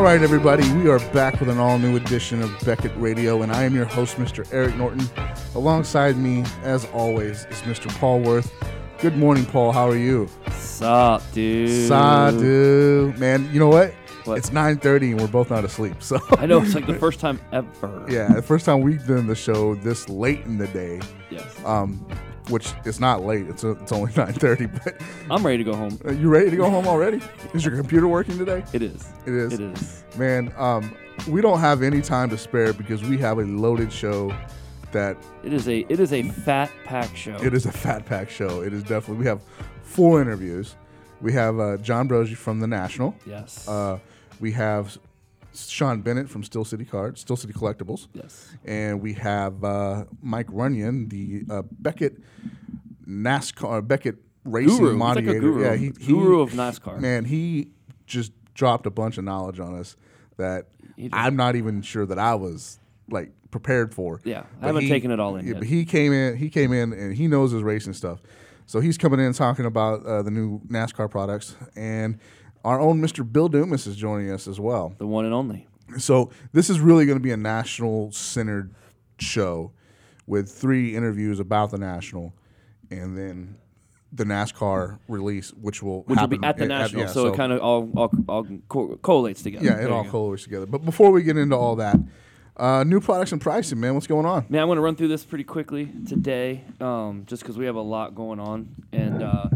All right, everybody, we are back with an all new edition of Beckett Radio, and I am your host, Mr. Eric Norton. Alongside me, as always, is Mr. Paul Worth. Good morning, Paul. How are you? Sup, dude? Sadu. Man, you know what? What? It's 9.30 and we're both not asleep. So I know it's like the first time ever. yeah, the first time we've done the show this late in the day, Yes. um, which it's not late. It's, it's only 9.30, but I'm ready to go home. uh, you ready to go home already? Is your computer working today? It is. It is. It is. Man, um, we don't have any time to spare because we have a loaded show that It is a. It is a fat pack show. it is a fat pack show. It is definitely. We have four interviews. We have uh, John Broggi from the National. Yes. Uh, we have Sean Bennett from Steel City Cards, Steel City Collectibles, yes. and we have uh, Mike Runyon, the uh, Beckett NASCAR Beckett racing Guru. He's like moderator. guru. Yeah, he, he Guru of NASCAR. Man, he just dropped a bunch of knowledge on us that I'm not even sure that I was like prepared for. Yeah, I haven't he- taken it all in yeah, yet. But he came in. He came in and he knows his racing stuff. So he's coming in talking about uh, the new NASCAR products, and our own Mr. Bill Dumas is joining us as well. The one and only. So this is really going to be a national centered show with three interviews about the national, and then the NASCAR release, which will Which will be at the at- national, yeah, so, it kind of all, all, all co- collates together. yeah, it you all collates together. But before we get into all that, uh, new products and pricing, man, what's going on? Man, I'm going to run through this pretty quickly today, um, just because we have a lot going on. And uh,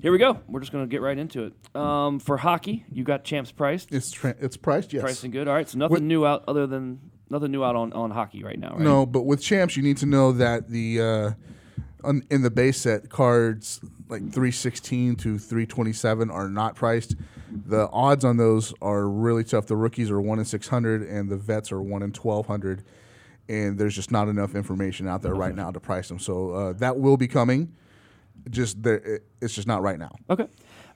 here we go. We're just going to get right into it. Um, for hockey, you got champs priced. It's tra- it's priced, yes. Pricing good. All right, so nothing What- new out other than nothing new out on, on hockey right now, right? No, but with champs, you need to know that the uh, on, in the base set cards like 316 to 327 are not priced. The odds on those are really tough. The rookies are one in 600, and the vets are one in 1200. And there's just not enough information out there right now to price them. So uh, that will be coming. Just there, it- it's just not right now. Okay.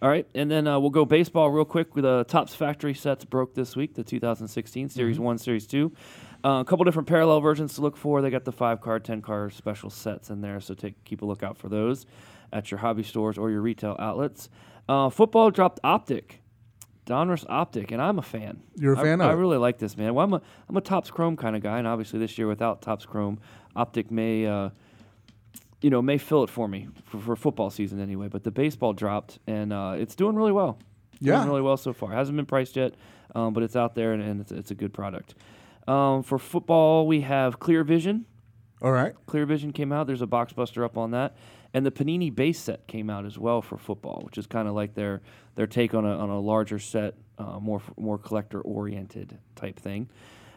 All right, and then uh, we'll go baseball real quick. With the Topps Factory sets broke this week, the 2016 Series Mm-hmm. One, Series Two. Uh, a couple different parallel versions to look for. They got the five card, ten card special sets in there, so take keep a lookout for those at your hobby stores or your retail outlets. Uh, football dropped Optic, Donruss Optic, and I'm a fan. You're a I- fan I, of it? really like this man. Well, I'm a I'm a Topps Chrome kind of guy, and obviously this year without Topps Chrome, Optic may. You know, may fill it for me for, for football season anyway. But the baseball dropped, and uh, it's doing really well. Yeah. doing really well so far. Hasn't been priced yet, um, but it's out there, and, and it's, it's a good product. Um, for football, we have Clear Vision. All right. Clear Vision came out. There's a box buster up on that, and the Panini base set came out as well for football, which is kind of like their their take on a on a larger set, uh, more more collector oriented type thing.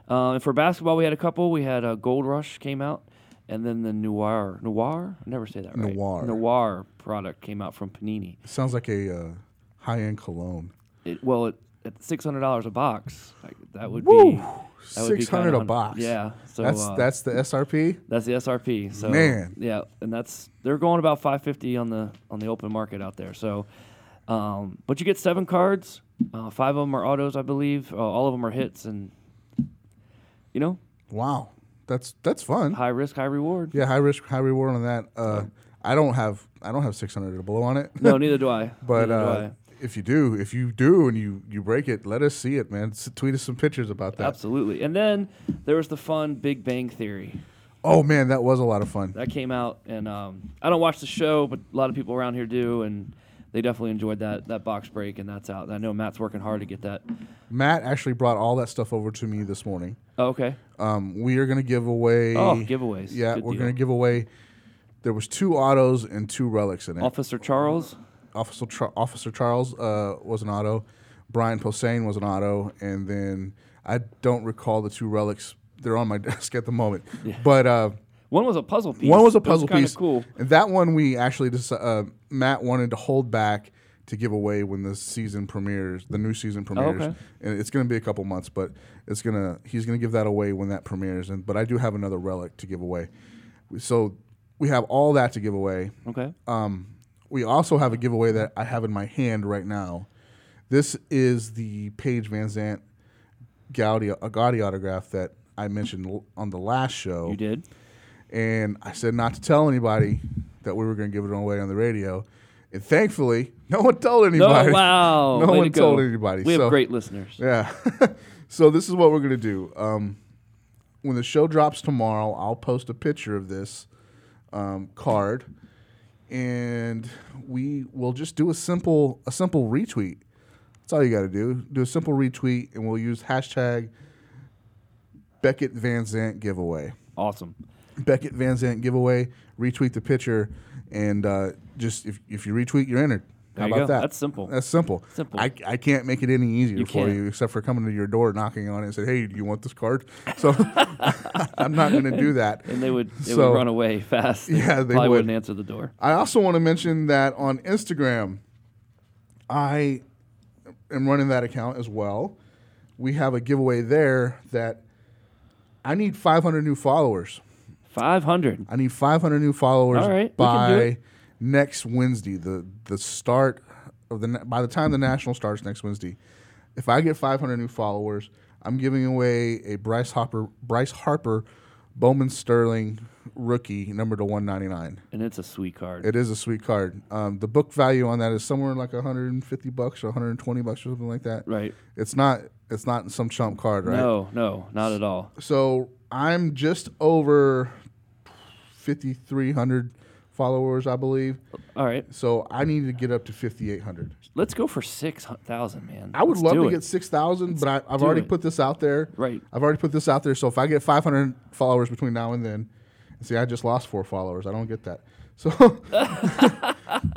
Uh, and for basketball, we had a couple. We had uh, Gold Rush came out, and then the Noir Noir. I never say that right. Noir. Noir product came out from Panini. It sounds like a uh, high end cologne. It, well, it, at six hundred dollars a box, like, that would Woo! be that would be 600 kinda a box. Yeah, so that's uh, that's the SRP. That's the SRP. So Man. yeah, and that's they're going about 550 on the on the open market out there. So, um, but you get seven cards. Uh, five of them are autos, I believe. Uh, all of them are hits, and you know, Wow, that's that's fun. high risk, high reward. Yeah, high risk, high reward on that. Uh, I don't have I don't have 600 to blow on it. No, neither do I. but do uh, if you do, if you do, and you you break it, let us see it, man. S- tweet us some pictures about that. absolutely. And then there was the fun Big Bang Theory Oh man, that was a lot of fun. that came out, and um, I don't watch the show, but a lot of people around here do, and they definitely enjoyed that that box break, and that's out. I know Matt's working hard to get that. Matt actually brought all that stuff over to me this morning. Oh, okay. Um, we are gonna give away. Oh, giveaways. Yeah, Good we're deal. gonna give away. There was two autos and two relics in it. Officer Charles. Officer Char- Officer Charles uh, was an auto, Brian Posehn was an auto, and then I don't recall the two relics. They're on my desk at the moment, but uh, One was a puzzle piece. one was a puzzle kinda piece. Cool. and that one we actually just uh, Matt wanted to hold back to give away when the season premieres, the new season premieres, okay. and it's going to be a couple months, but it's gonna he's gonna give that away when that premieres. And but I do have another relic to give away, so we have all that to give away. Okay. Um, we also have a giveaway that I have in my hand right now. This is the Paige Van Zant Gaudi, Gaudi autograph that I mentioned on the last show. You did. And I said not to tell anybody that we were going to give it away on the radio. And thankfully, no one told anybody. No, wow. No Way one to told go. anybody. We have great listeners. Yeah. so this is what we're gonna do. Um, when the show drops tomorrow, I'll post a picture of this um, card, and we will just do a simple a simple retweet. That's all you got to do. Do a simple retweet, and we'll use hashtag Beckett Van Zant giveaway. Awesome. Beckett Van Zant giveaway. Retweet the picture, and uh, just if if you retweet, you're entered. How about go. that? That's simple. That's simple. Simple. I, I can't make it any easier You for can't. you except for coming to your door, knocking on it, and say, "Hey, do you want this card?" So I'm not going to do that. And they would they So- would run away fast. Yeah, they probably would. wouldn't answer the door. I also want to mention that on Instagram, I am running that account as well. We have a giveaway there that I need 500 new followers. Five hundred. I need 500 new followers All right, we can do by it. next Wednesday. The the start of the na- by the time the national starts next Wednesday. If I get 500 new followers, I'm giving away a Bryce Harper Bryce Harper Bowman Sterling rookie number to 199. And it's a sweet card. It is a sweet card. Um, the book value on that is somewhere like 150 bucks or 120 bucks or something like that. right. It's not it's not some chump card, right? No, no, not at all. So I'm just over 5,300 followers, I believe. All right. So I need to get up to 5,800. Let's go for six thousand, man. I would Let's love to it. get 6,000, but I, I've already it. put this out there. Right. I've already put this out there. So if I get 500 followers between now and then, see, I just lost four followers. I don't get that. So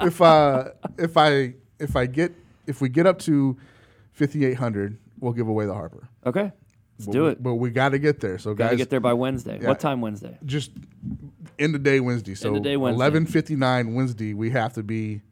if uh, if I if I get if we get up to 5,800, we'll give away the Harper. Okay. Let's But do we- it. But we got to get there. So Got to guys, get there by Wednesday. Yeah. What time Wednesday? just end of day Wednesday. So End of day Wednesday. 11:59 Wednesday, we have to be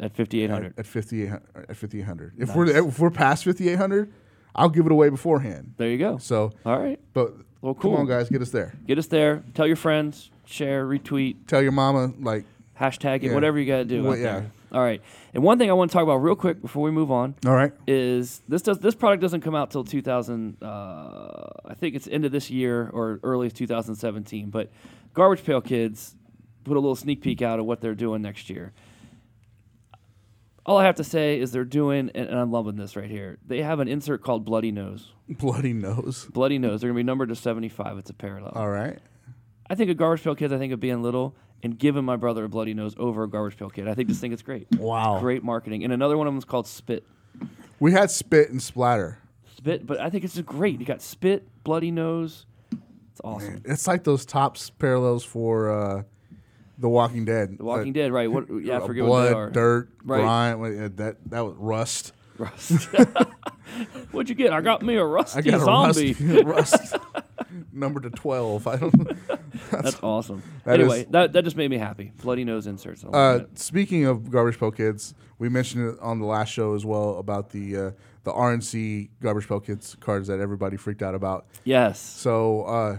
At fifty eight at, hundred. at 5,800. At 5,800. If we're if we're past 5,800, I'll give it away beforehand. There you go. So, All right. but Well, come on, guys, get us there. Get us there. Tell your friends. Share. Retweet. Tell your mama like. Hashtag it. Yeah. Whatever you got to do. Well, yeah. there. All right. And one thing I want to talk about real quick before we move on All right. is this does this product doesn't come out till 2000 uh, I think it's end of this year or early 2017 but Garbage Pail Kids put a little sneak peek out of what they're doing next year. All I have to say is they're doing and and I'm loving this right here they have an insert called Bloody Nose. Bloody nose. Bloody Nose. They're gonna be numbered to 75 it's a parallel. All right. I think of Garbage Pail Kids I think of being little and giving my brother a Bloody Nose over a Garbage Pail Kid. I think this thing is great. Wow. great marketing. And another one of them is called Spit. We had spit and splatter. Spit, but I think it's just great. You got spit, bloody nose. It's awesome. It's like those Topps parallels for uh, The Walking Dead. The Walking Dead, right? What? Yeah, I Uh, forget blood, what they are. dirt, Right. grime. That that was rust. Rust. What'd you get? I got me a rusty I got a zombie. rust, rust number to twelve. I don't. That's awesome. that anyway, is- that, that just made me happy. Bloody nose inserts. Uh, speaking of Garbage Pail Kids, we mentioned it on the last show as well about the uh, the RNC Garbage Pail Kids cards that everybody freaked out about. Yes. So, uh,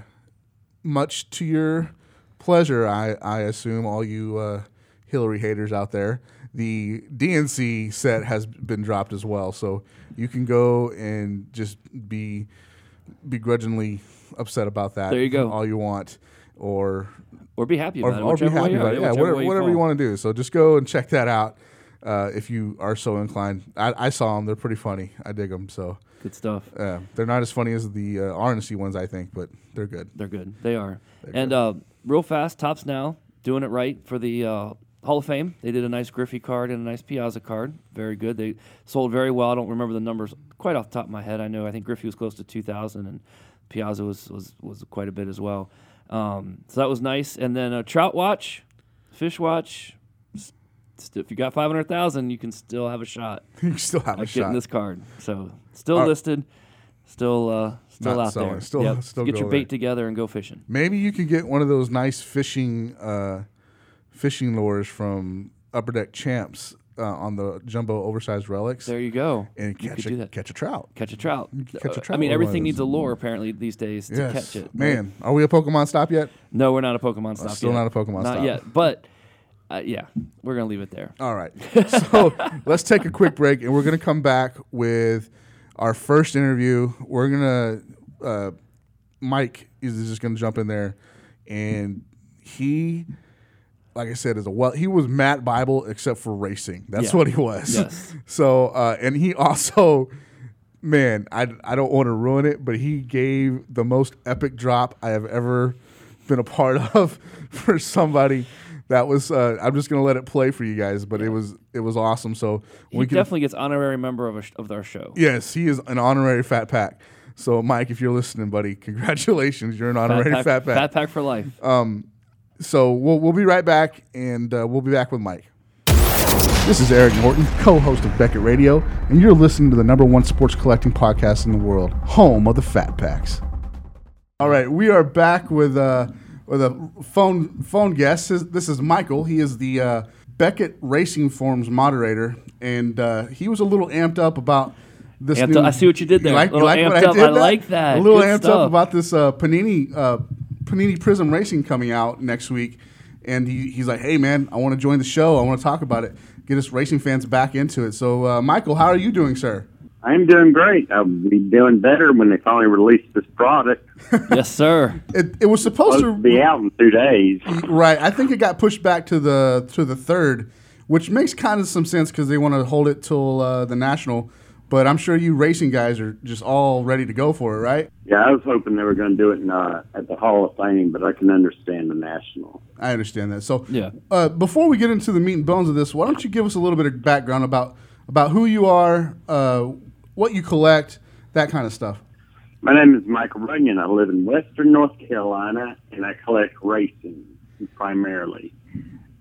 much to your pleasure, I, I assume, all you uh, Hillary haters out there, the DNC set has been dropped as well. So you can go and just be begrudgingly upset about that. There you go. All you want, or Or be happy or, about it. or be happy about it. Yeah, whichever whatever, way whatever you want to do. So just go and check that out uh, if you are so inclined. I, I saw them; they're pretty funny. I dig them. So Good stuff. uh, they're not as funny as the uh, RNC ones, I think, but they're good. They're good. They are. and uh, real fast, Topps now doing it right for the uh, Hall of Fame. They did a nice Griffey card and a nice Piazza card. Very good. They sold very well. I don't remember the numbers quite off the top of my head. I know I think Griffey was close to 2,000 and Piazza was, was, was quite a bit as well. Um, so that was nice. And then a Trout Watch, Fish Watch. If you got 500,000, you can still have a shot you still have a at getting shot. this card. So still Uh, listed, still uh, still out selling. there. Still- Yep. still get your there. bait together and go fishing. Maybe you could get one of those nice fishing uh, fishing lures from Upper Deck Champs uh, on the jumbo oversized relics There you go. and you catch a, catch a trout. Catch a trout. catch a Uh, trout I mean, with one of everything needs a lure apparently these days to Yes, catch it. right? man. Are we a Pokemon stop yet? No, we're not a Pokemon stop. still yet. not a Pokemon Not stop. yet. But uh, yeah, we're gonna leave it there. All right. So let's take a quick break, and we're going to come back with our first interview. We're going to, uh, Mike is just going to jump in there, and he like I said, is a well. He was Matt Bible except for racing. That's Yeah. what he was. Yes. So, uh, and he also, man, I I don't want to ruin it, but he gave the most epic drop I have ever been a part of for somebody. That was. Uh, I'm just gonna let it play for you guys, but it was it was awesome. So He we can definitely gets honorary member of, a sh- of our show. Yes, he is an honorary fat pack. So, Mike, if you're listening, buddy, congratulations. You're an honorary pack, fat pack. Fat pack for life. So, we'll, we'll be right back, and uh, we'll be back with Mike. This is Eric Norton, co host of Beckett Radio, and you're listening to the number one sports collecting podcast in the world, home of the Fat Packs. All right, we are back with, uh, with a phone, phone guest. This- This is Michael. He is the uh, Beckett Racing Forums moderator, and uh, he was a little amped up about this Amped new. up. I see what you did there. like, Little like amped I up. did? I like that. A little Good amped up about this uh, Panini uh, Panini Prism Racing coming out next week, and he, he's like, "Hey man, I want to join the show. I want to talk about it, get us racing fans back into it." So, uh, Michael, how are you doing, sir? I'm doing great. I'll be doing better when they finally release this product. yes, sir. It, it was supposed Supposed to to be out in two days. right. I think it got pushed back to the to the third, which makes kind of some sense because they want to hold it till uh, the national. But I'm sure you racing guys are just all ready to go for it, right? Yeah, I was hoping they were going to do it in, uh, at the Hall of Fame, but I can understand the national. I understand that. So, Yeah. Uh, before we get into the meat and bones of this, why don't you give us a little bit of background about about who you are, uh, what you collect, that kind of stuff. My name is Michael Runyon. I live in Western North Carolina, and I collect racing primarily.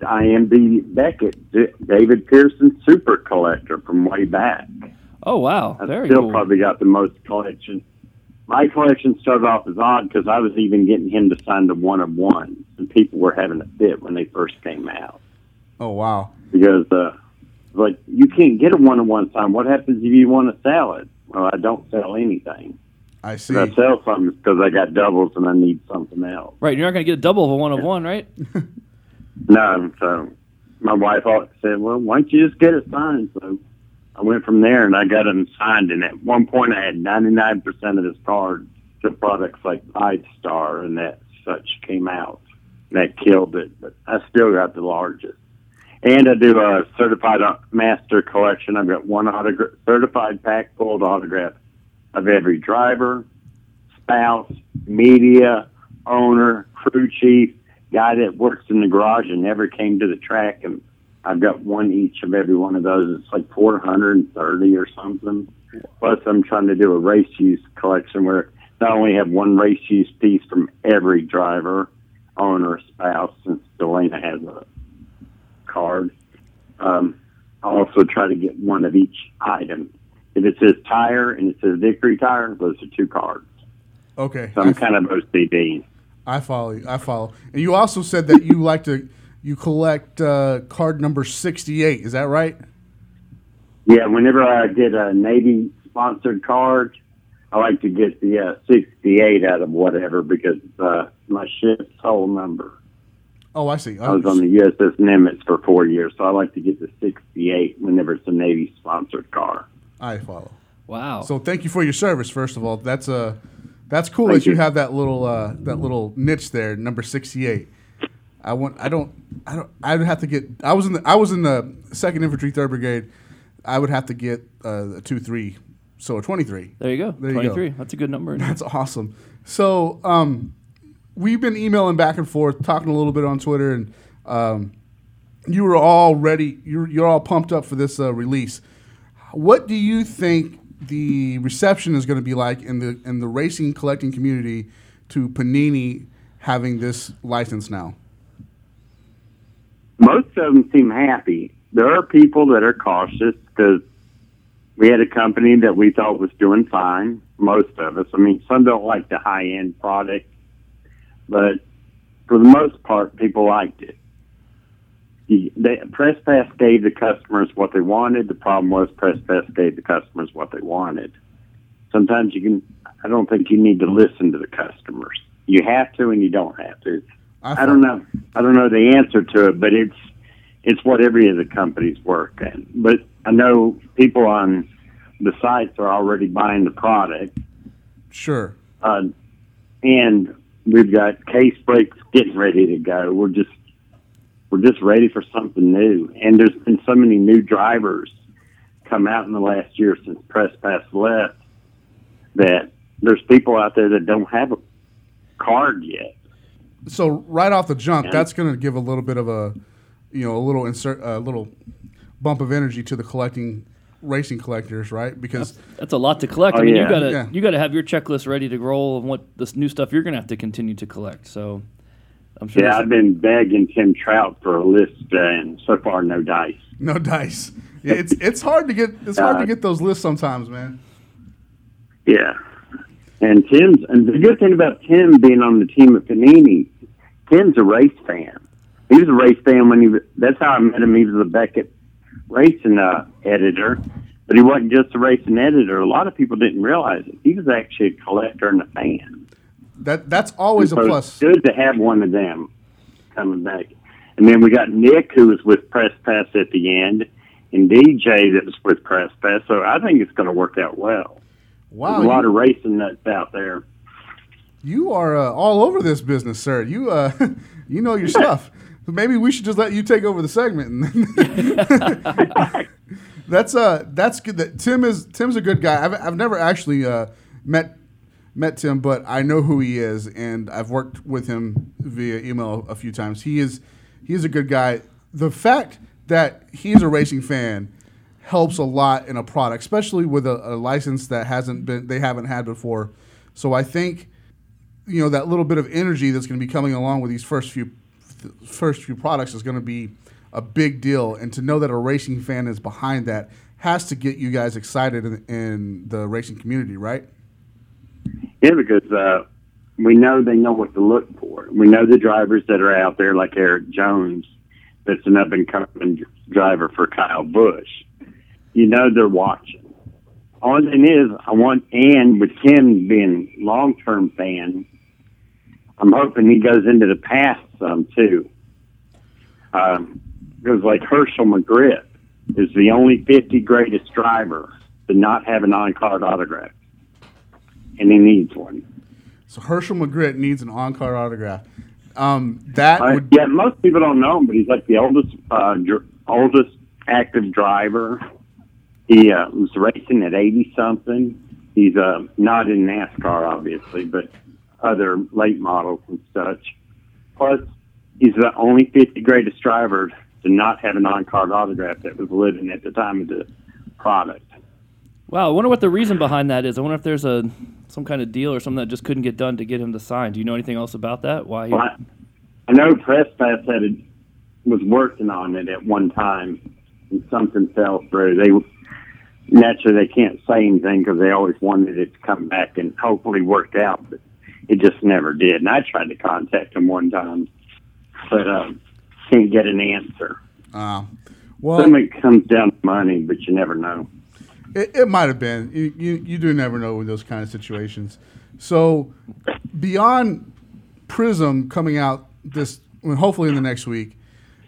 I am the Beckett D- David Pearson Super Collector from way back. Oh wow, I very still cool. probably got the most collection. My collection started off as odd because I was even getting him to sign the one of ones, and people were having a fit when they first came out Oh wow, because, uh, like, you can't get a one of one sign. What happens if you want to sell it? Well, I don't sell anything. I see. If I sell something because I got doubles and I need something else. Right, you're not gonna get a double of a one of one, right? No, so my wife always said, "Well, why don't you just get it signed?" So I went from there and I got him signed. And at one point, I had ninety nine percent of his cards to products like Pied Star and that such came out. That killed it, but I still got the largest. And I do a certified master collection. I've got one autograph, certified pack full of autographs of every driver, spouse, media, owner, crew chief, guy that works in the garage and never came to the track. And I've got one each of every one of those. It's like 430 or something. Plus, I'm trying to do a race use collection where not only have one race use piece from every driver, owner, spouse, since Delana has a card. Um, I also try to get one of each item. If it says tire and it says Victory Tire, those are two cards. Okay, So I, I'm kind of OCD. I follow you. I follow. And you also said that you like to you collect uh, card number sixty eight. Is that right? Yeah, whenever I get a Navy sponsored card, I like to get the uh, 68 out of whatever because uh, my ship's whole number. Oh, I see. I was on the USS Nimitz for four years, so I like to get the 68 whenever it's a Navy sponsored car. I follow. Wow. So thank you for your service. First of all, that's uh, that's cool Thank that you you. have that little uh, that little niche there, number sixty eight. I want. I don't. I don't. I'd have to get. I was in the. I was in the second infantry, third brigade. I would have to get uh, a two three, so a twenty three. there you go. There you go. 23. That's a good number. That's awesome. So um, we've been emailing back and forth, talking a little bit on Twitter, and um, you were all ready. You're you're all pumped up for this uh, release. What do you think the reception is going to be like in the in the racing collecting community to Panini having this license now? Most of them seem happy. There are people that are cautious because we had a company that we thought was doing fine. Most of us. I mean, some don't like the high end product, but for the most part, people liked it. The, the Press Pass gave the customers what they wanted. The problem was Press Pass gave the customers what they wanted. Sometimes you can. I don't think you need to listen to the customers. You have to, and you don't have to. I don't know. I don't know the answer to it, but it's it's what every of the companies work at. But I know people on the sites are already buying the product, Sure. uh, and we've got case breaks getting ready to go. We're just we're just ready for something new. And there's been so many new drivers come out in the last year since Press Pass left that there's people out there that don't have a card yet. So right off the jump, Yeah. that's going to give a little bit of a, you know, a little insert, a little bump of energy to the collecting racing collectors, right? Because That's a lot to collect. Oh, I mean, you gotta Yeah. you gotta have your checklist ready to roll of what this new stuff you're gonna have to continue to collect. So, I'm sure. Yeah, I've been begging Tim Trout for a list, uh, and so far no dice. no dice. Yeah, it's it's hard to get it's hard to Uh, get those lists sometimes, man. Yeah. And Tim's, and the good thing about Tim being on the team at Panini, Tim's a race fan. He was a race fan when he that's how I met him. He was a Beckett racing uh, editor, but he wasn't just a racing editor. A lot of people didn't realize it. He was actually a collector and a fan. That that's always a plus. It's good to have one of them coming back. And then we got Nick, who was with Press Pass at the end, and DJ that was with Press Pass. So I think it's going to work out well. Wow, There's a lot you, of racing nuts out there. you are uh, all over this business, sir. You uh, you know your stuff. Maybe we should just let you take over the segment. That's uh that's good. That Tim is Tim's a good guy. I've I've never actually uh, met met Tim, but I know who he is, and I've worked with him via email a few times. He is he is a good guy. The fact that he's a racing fan helps a lot in a product, especially with a, a license that hasn't been they haven't had before. So I think you know that little bit of energy that's going to be coming along with these first few first few products is going to be a big deal, and to know that a racing fan is behind that has to get you guys excited in, in the racing community, right? Yeah, because uh, we know they know what to look for. We know the drivers that are out there, like Erik Jones, that's an up and coming driver for Kyle Busch. You know they're watching. Only thing is, I want, and with Tim being long term fan, I'm hoping he goes into the past some too. Um, because like Hershel McGriff is the only 50 greatest driver to not have an on card autograph and he needs one. So Hershel McGriff needs an on-card autograph. Um, that Uh, would yeah, most people don't know him, but he's like the oldest uh, dr- oldest active driver. He uh, was racing at eighty something. He's uh, not in NASCAR, obviously, but other late models and such. Plus, he's the only fifty greatest driver to not have an on-card autograph that was living at the time of the product. Wow, I wonder what the reason behind that is. I wonder if there's a some kind of deal or something that just couldn't get done to get him to sign. Do you know anything else about that? Why? He, Well, I, I know Press Pass had it, was working on it at one time, and something fell through. They naturally they can't say anything because they always wanted it to come back and hopefully work out, but it just never did. And I tried to contact them one time, but um, can't get an answer. uh, well, Some it comes down to money, but you never know. It, it might have been. You, you you do never know with those kind of situations. So beyond Prism coming out this, well, hopefully in the next week,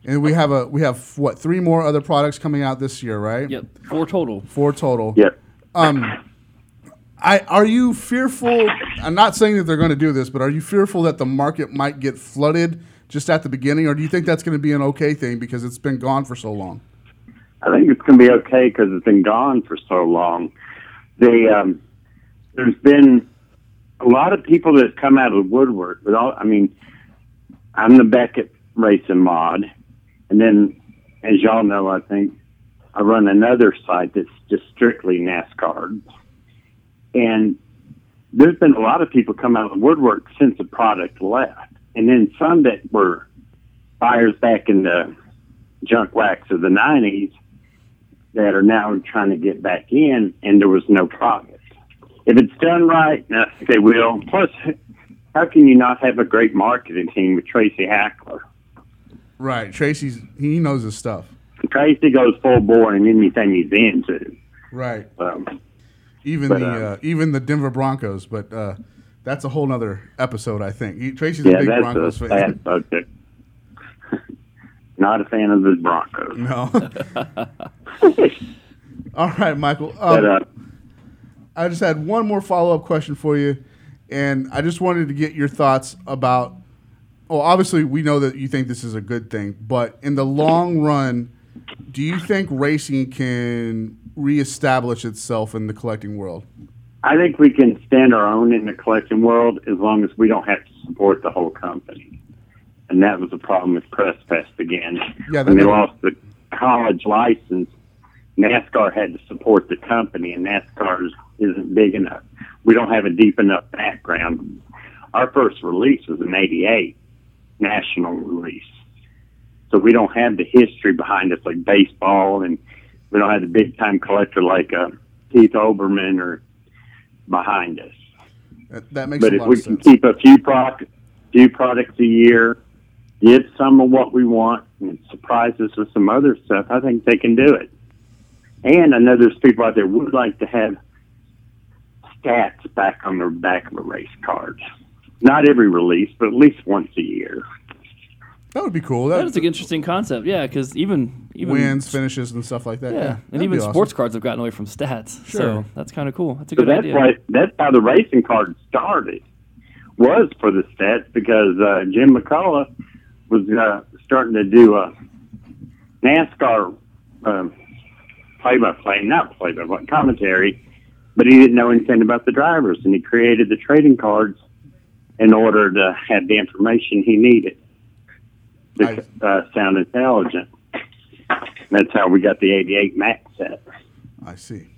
and we have a we have what three more other products coming out this year, right? Yep, four total. Four total. Yep. Um, I are you fearful? I'm not saying that they're going to do this, but are you fearful that the market might get flooded just at the beginning, or do you think that's going to be an okay thing because it's been gone for so long? I think it's going to be okay because it's been gone for so long. They, um, there's been a lot of people that have come out of the woodwork. With all, I mean, I'm the Beckett racing mod, and then, as y'all know, I think I run another site that's just strictly NASCAR, and there's been a lot of people come out of the woodwork since the product left, and then some that were buyers back in the junk wax of the 90s that are now trying to get back in, and there was no product. If it's done right, I think they will. Plus, how can you not have a great marketing team with Tracy Hackler? Right, Tracy's he knows his stuff. Tracy goes full bore in anything he's into. Right. Um, Even But, the uh, uh, even the Denver Broncos, but uh, that's a whole other episode. I think he, Tracy's a big that's Broncos a fan. subject. not a fan of the Broncos. No. All right, Michael. Um, But uh, I just had one more follow up question for you, and I just wanted to get your thoughts about well, obviously we know that you think this is a good thing, but in the long run, do you think racing can reestablish itself in the collecting world? I think we can stand our own in the collecting world as long as we don't have to support the whole company. And that was the problem with Press Pass again. Yeah, when they lost the college license, NASCAR had to support the company, and NASCAR is- isn't big enough. We don't have a deep enough background. Our first release was in '88, national release. So we don't have the history behind us like baseball, and we don't have the big time collector like uh, Keith Olbermann or behind us. That, that makes But if we can keep a few product, few products a year, give some of what we want, and surprise us with some other stuff, I think they can do it. And I know there's people out there would like to have stats back on the back of a race card. Not every release, but at least once a year. That would be cool. That, That is an interesting concept. Yeah, because even even wins, finishes, and stuff like that. Yeah, Yeah, and even be awesome. sports cards have gotten away from stats. Sure. So that's kind of cool. That's a So good that's idea. why that's how the racing card started. Was for the stats because uh, Jim McCullough was uh, starting to do a NASCAR um, play-by-play, not play-by-play commentary, but he didn't know anything about the drivers, and he created the trading cards in order to have the information he needed to uh, sound intelligent. That's how we got the '88 Maxx set. I see.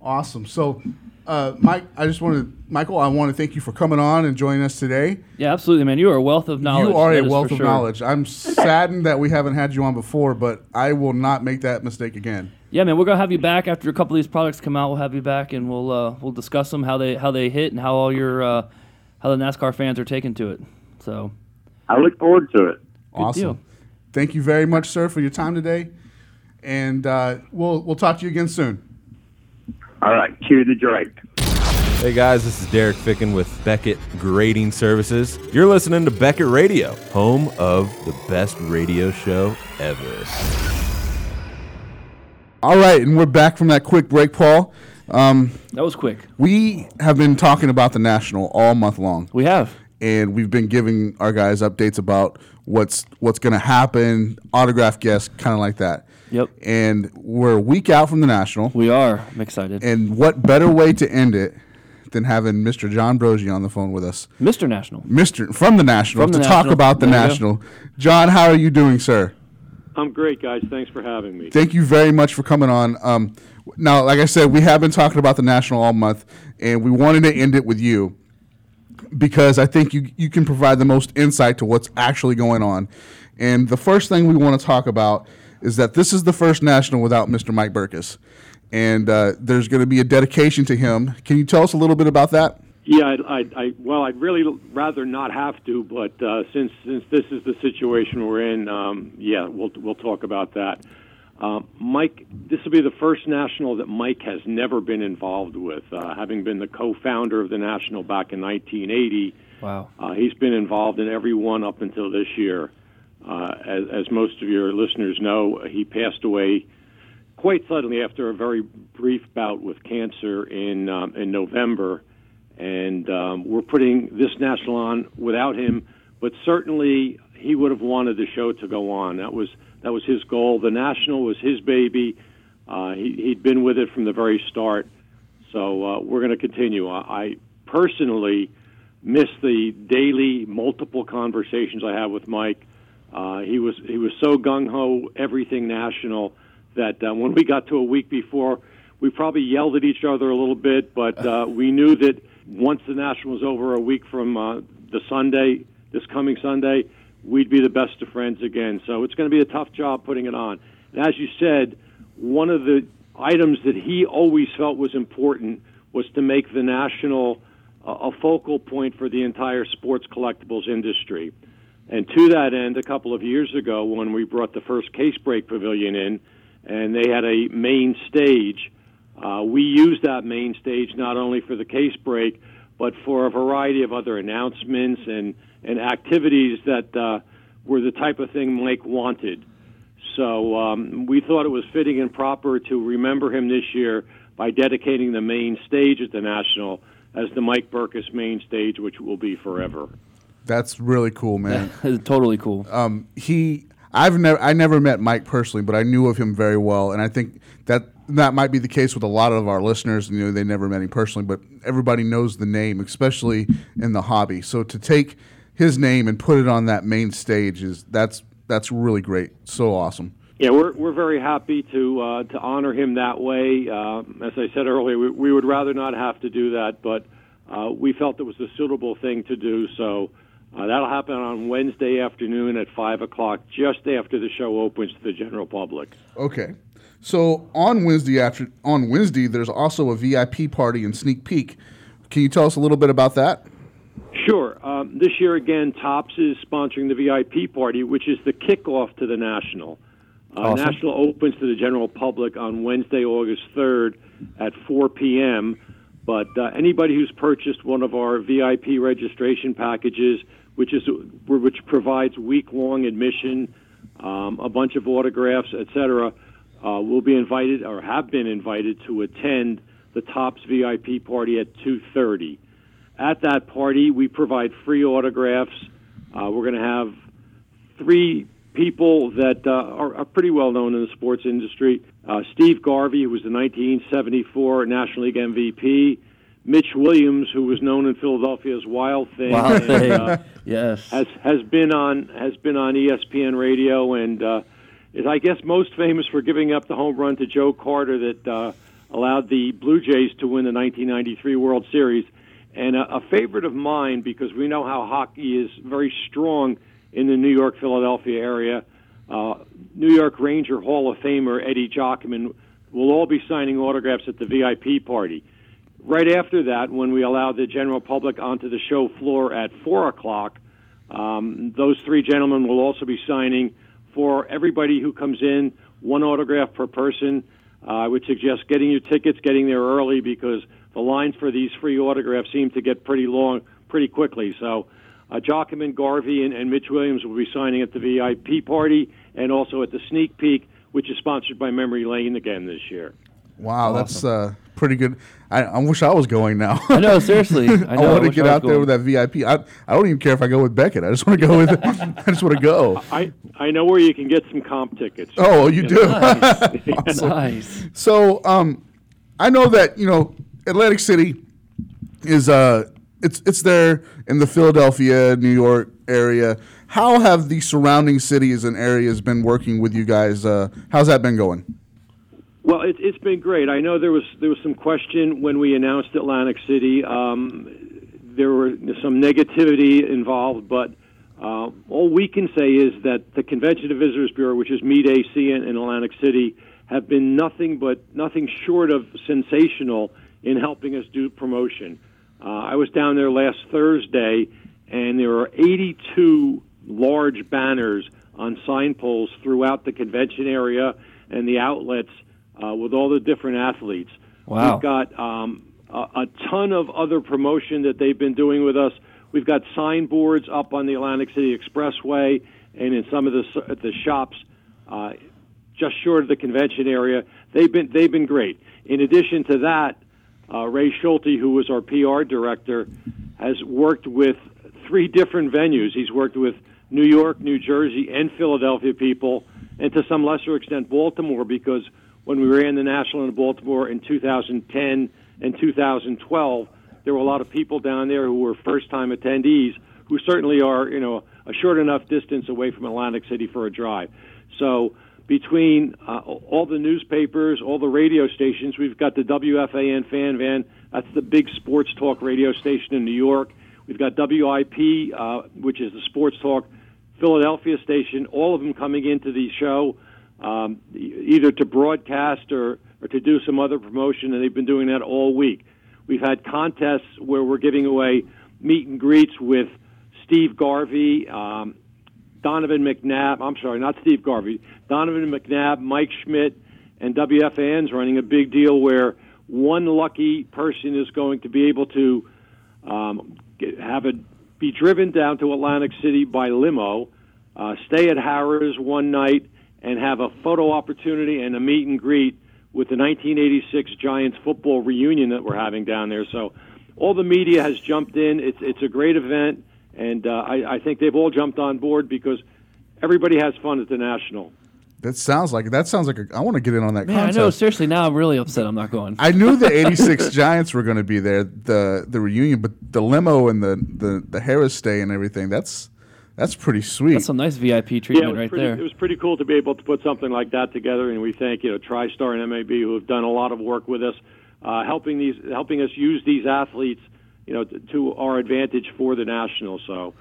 Awesome. So, uh, Mike, I just want to, Michael, I want to thank you for coming on and joining us today. Yeah, absolutely, man. You are a wealth of knowledge. You are That a wealth of sure. knowledge. I'm saddened that we haven't had you on before, but I will not make that mistake again. Yeah, man. We're gonna have you back after a couple of these products come out. We'll have you back, and we'll uh, we'll discuss them how they how they hit and how all your uh, how the NASCAR fans are taking to it. So I look forward to it. Awesome. deal. Thank you very much, sir, for your time today, and uh, we'll we'll talk to you again soon. All right, cue the Drake. Hey guys, this is Derek Ficken with Beckett Grading Services. You're listening to Beckett Radio, home of the best radio show ever. All right, and we're back from that quick break, Paul. Um, that was quick. we have been talking about the national all month long. We have. And we've been giving our guys updates about what's what's going to happen, autograph guests, kind of like that. Yep. And we're a week out from the national, We are. I'm excited. and what better way to end it than having Mr. John Broggi on the phone with us, Mr. National. Mr. from the national, From the to talk National. about the There national. John, how are you doing, sir? I'm great, guys. Thanks for having me. Thank you very much for coming on. Um, now, like I said, we have been talking about the national all month, and we wanted to end it with you because I think you you can provide the most insight to what's actually going on. And the first thing we want to talk about is that this is the first national without Mr. Mike Berkus, and uh, there's going to be a dedication to him. Can you tell us a little bit about that? Yeah, I, I, I well, I'd really rather not have to, but uh, since since this is the situation we're in, um, yeah, we'll we'll talk about that. Um, Mike, this will be the first national that Mike has never been involved with, uh, having been the co-founder of the national back in 1980. Wow. Uh, he's been involved in every one up until this year. Uh, as, as most of your listeners know, he passed away quite suddenly after a very brief bout with cancer in um, in November, and um, we're putting this national on without him. But certainly, he would have wanted the show to go on. That was that was his goal. The national was his baby. Uh, he, he'd been with it from the very start. So uh, we're going to continue. I, I personally miss the daily, multiple conversations I have with Mike. Uh, he was he was so gung ho, everything national, that uh, when we got to a week before, we probably yelled at each other a little bit, but uh, we knew that once the national was over, a week from uh, the Sunday, this coming Sunday, we'd be the best of friends again. So it's going to be a tough job putting it on. And as you said, one of the items that he always felt was important was to make the national uh, a focal point for the entire sports collectibles industry. And to that end, a couple of years ago, when we brought the first case break pavilion in, and they had a main stage, uh, we used that main stage not only for the case break, but for a variety of other announcements and, and activities that uh, were the type of thing Mike wanted. So um, we thought it was fitting and proper to remember him this year by dedicating the main stage at the National as the Mike Berkus main stage, which will be forever. That's really cool, man. totally cool. um, he I've never I never met Mike personally, but I knew of him very well, and I think that that might be the case with a lot of our listeners. You know, they never met him personally, but everybody knows the name, especially in the hobby. So to take his name and put it on that main stage is that's that's really great. So awesome. Yeah, we're we're very happy to uh, to honor him that way. Uh, as I said earlier, we, we would rather not have to do that, but uh, we felt it was a suitable thing to do. So uh, that'll happen on Wednesday afternoon at five o'clock, just after the show opens to the general public. Okay. So on Wednesday after on Wednesday, there's also a VIP party and sneak peek. Can you tell us a little bit about that? Sure. Um, this year again, Topps is sponsoring the VIP party, which is the kickoff to the National. Uh, Awesome. National opens to the general public on Wednesday, August 3rd at 4 p.m. But uh, anybody who's purchased one of our VIP registration packages, which is which provides week-long admission, um, a bunch of autographs, etc., uh, will be invited or have been invited to attend the Topps VIP party at 2:30. At that party, we provide free autographs. Uh, we're going to have three people that uh, are, are pretty well known in the sports industry. Uh, Steve Garvey, who was the 1974 National League MVP. Mitch Williams, who was known in Philadelphia as Wild Thing, Wow. and, uh, yes. has has been on has been on ESPN Radio and uh, is I guess most famous for giving up the home run to Joe Carter that uh, allowed the Blue Jays to win the 1993 World Series. And a, a favorite of mine because we know how hockey is very strong in the New York Philadelphia area. Uh, New York Ranger Hall of Famer Eddie Giacomin will all be signing autographs at the VIP party. Right after that, when we allow the general public onto the show floor at 4 o'clock, um, those three gentlemen will also be signing for everybody who comes in, one autograph per person. Uh, I would suggest getting your tickets, getting there early because the lines for these free autographs seem to get pretty long pretty quickly. So, uh, Giacomin Garvey and, and Mitch Williams will be signing at the VIP party and also at the sneak peek, which is sponsored by Memory Lane again this year. Wow, that's uh, pretty good. I, I wish I was going now. I know, seriously. I, know, I want to get was out there going. with that VIP. I, I don't even care if I go with Beckett. I just want to go with. I just want to go. I, I know where you can get some comp tickets. Oh, you do. Nice. So, um, I know that you know Atlantic City is uh, it's it's there in the Philadelphia, New York area. How have the surrounding cities and areas been working with you guys? Uh, how's that been going? Well, it, it's been great. I know there was there was some question when we announced Atlantic City. Um, there were some negativity involved, but uh, all we can say is that the Convention and Visitors Bureau, which is Meet AC in, in Atlantic City, have been nothing but nothing short of sensational in helping us do promotion. Uh, I was down there last Thursday, and there are 82 large banners on signposts throughout the convention area and the outlets uh, with all the different athletes. Wow. We've got um, a, a ton of other promotion that they've been doing with us. We've got signboards up on the Atlantic City Expressway and in some of the the shops uh, just short of the convention area. They've been they've been great. In addition to that, uh, Ray Schulte, who was our PR director, has worked with three different venues. He's worked with New York, New Jersey, and Philadelphia people, and to some lesser extent Baltimore, because when we ran the National in Baltimore in 2010 and 2012, there were a lot of people down there who were first-time attendees who certainly are, you know, a short enough distance away from Atlantic City for a drive. So between uh, all the newspapers, all the radio stations, we've got the WFAN Fan Van. That's the big sports talk radio station in New York. We've got WIP, uh, which is the sports talk Philadelphia station. All of them coming into the show, um, either to broadcast or, or to do some other promotion, and they've been doing that all week. We've had contests where we're giving away meet and greets with Steve Garvey, um, Donovan McNabb. I'm sorry, not Steve Garvey. Donovan McNabb, Mike Schmidt, and WFAN's running a big deal where one lucky person is going to be able to um, get, have it be driven down to Atlantic City by limo, uh, stay at Harrah's one night, and have a photo opportunity and a meet and greet with the 1986 Giants football reunion that we're having down there. So all the media has jumped in. It's it's a great event, and uh, I, I think they've all jumped on board because everybody has fun at the national. That sounds like that sounds like a, I want to get in on that Man, I know. Seriously, now I'm really upset. I'm not going. I knew the '86 Giants were going to be there, the the reunion, but the limo and the the the Harrah's stay and everything. That's that's pretty sweet. That's some nice VIP treatment was right pretty, there. It was pretty cool to be able to put something like that together, and we thank you know TriStar and MAB who have done a lot of work with us, uh, helping these helping us use these athletes, you know, to, to our advantage for the national. So,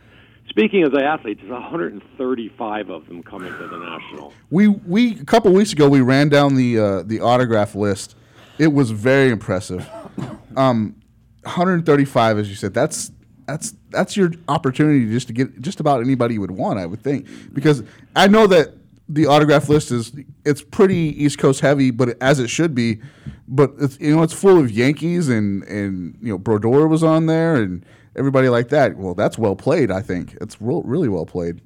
speaking of the athletes, there's 135 of them coming to the national. we we a couple weeks ago we ran down the uh, the autograph list. It was very impressive. Um, 135, as you said. That's that's that's your opportunity just to get just about anybody you would want. I would think because I know that the autograph list is it's pretty East Coast heavy, but as it should be. But it's, you know it's full of Yankees and and you know Brodeur was on there and everybody like that. Well, that's well played. I think it's real, really well played.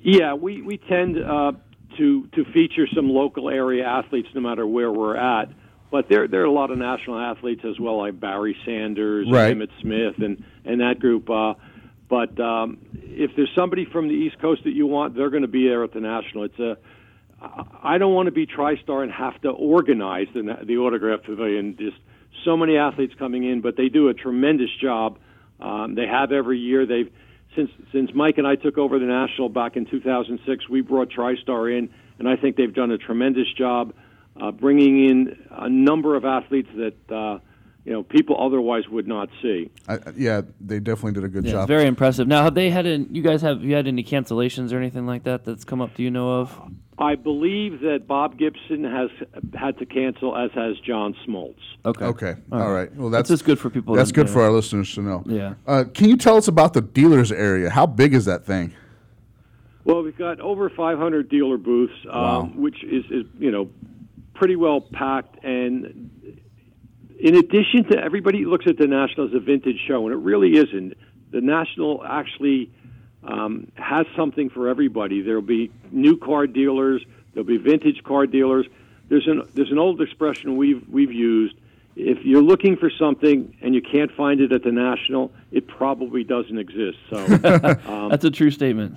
Yeah, we we tend uh, to to feature some local area athletes no matter where we're at. But there there are a lot of national athletes as well, like Barry Sanders, Right. and Emmitt Smith, and and that group. Uh, but um, if there's somebody from the East Coast that you want, they're going to be there at the national. It's a I don't want to be TriStar and have to organize the the autograph pavilion. Just so many athletes coming in, but they do a tremendous job. Um, they have every year. They've since since Mike and I took over the national back in 2006. We brought TriStar in, and I think they've done a tremendous job uh, bringing in a number of athletes that uh, you know people otherwise would not see. I, yeah, they definitely did a good Yeah, job. very impressive. Now, have they had any, you guys have you had any cancellations or anything like that that's come up? Do you know of? I believe that Bob Gibson has had to cancel, as has John Smoltz. Okay. Okay. All right. Well, that's, That's just good for people. That's good yeah. for our listeners to know. Yeah. Uh, can you tell us about the dealers area? How big is that thing? Well, we've got over 500 dealer booths, um, which is, is you know pretty well packed. And in addition to everybody looks at the National as a vintage show, and it really isn't. The National actually um, has something for everybody. There'll be new car dealers. There'll be vintage car dealers. There's an there's an old expression we've we've used. If you're looking for something and you can't find it at the National, it probably doesn't exist. So That's a true statement.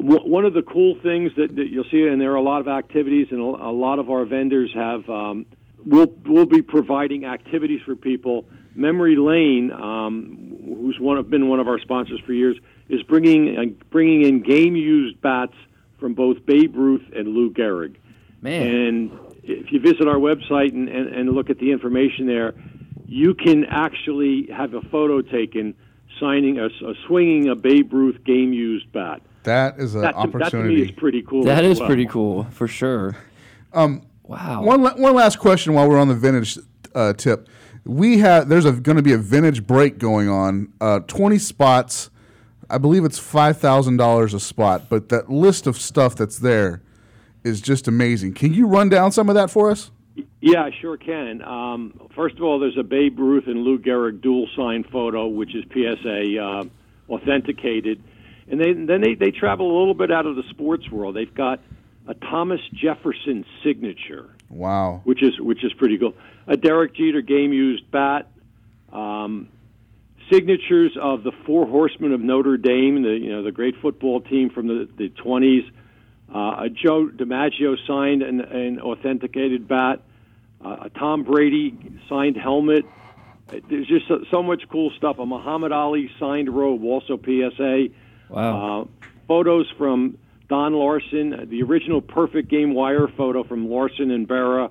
W- one of the cool things that, that you'll see, and there are a lot of activities, and a lot of our vendors have. Um, we'll we'll be providing activities for people. Memory Lane, um, who's one of, been one of our sponsors for years, is bringing uh, bringing in game used bats from both Babe Ruth and Lou Gehrig. Man. And if you visit our website and, and, and look at the information there, you can actually have a photo taken signing a, a swinging a Babe Ruth game used bat. That is an That to, that to me opportunity. is pretty cool. That as is well. pretty cool for sure. Um. Wow. one, la- one last question while we're on the vintage uh, tip. We have there's a going to be a vintage break going on. Uh, Twenty spots. I believe it's five thousand dollars a spot, but that list of stuff that's there is just amazing. Can you run down some of that for us? Yeah, I sure can. Um, first of all, there's a Babe Ruth and Lou Gehrig dual sign photo, which is PSA uh, authenticated. And they, then they, they travel a little bit out of the sports world. They've got a Thomas Jefferson signature. Wow. which is which is pretty cool. A Derek Jeter game used bat, um, signatures of the Four Horsemen of Notre Dame, the you know the great football team from the the twenties. Uh, a Joe DiMaggio signed an, an authenticated bat, uh, a Tom Brady signed helmet. There's just so, so much cool stuff. A Muhammad Ali signed robe, also PSA. Wow. Uh, photos from Don Larsen, the original Perfect Game Wire photo from Larsen and Berra.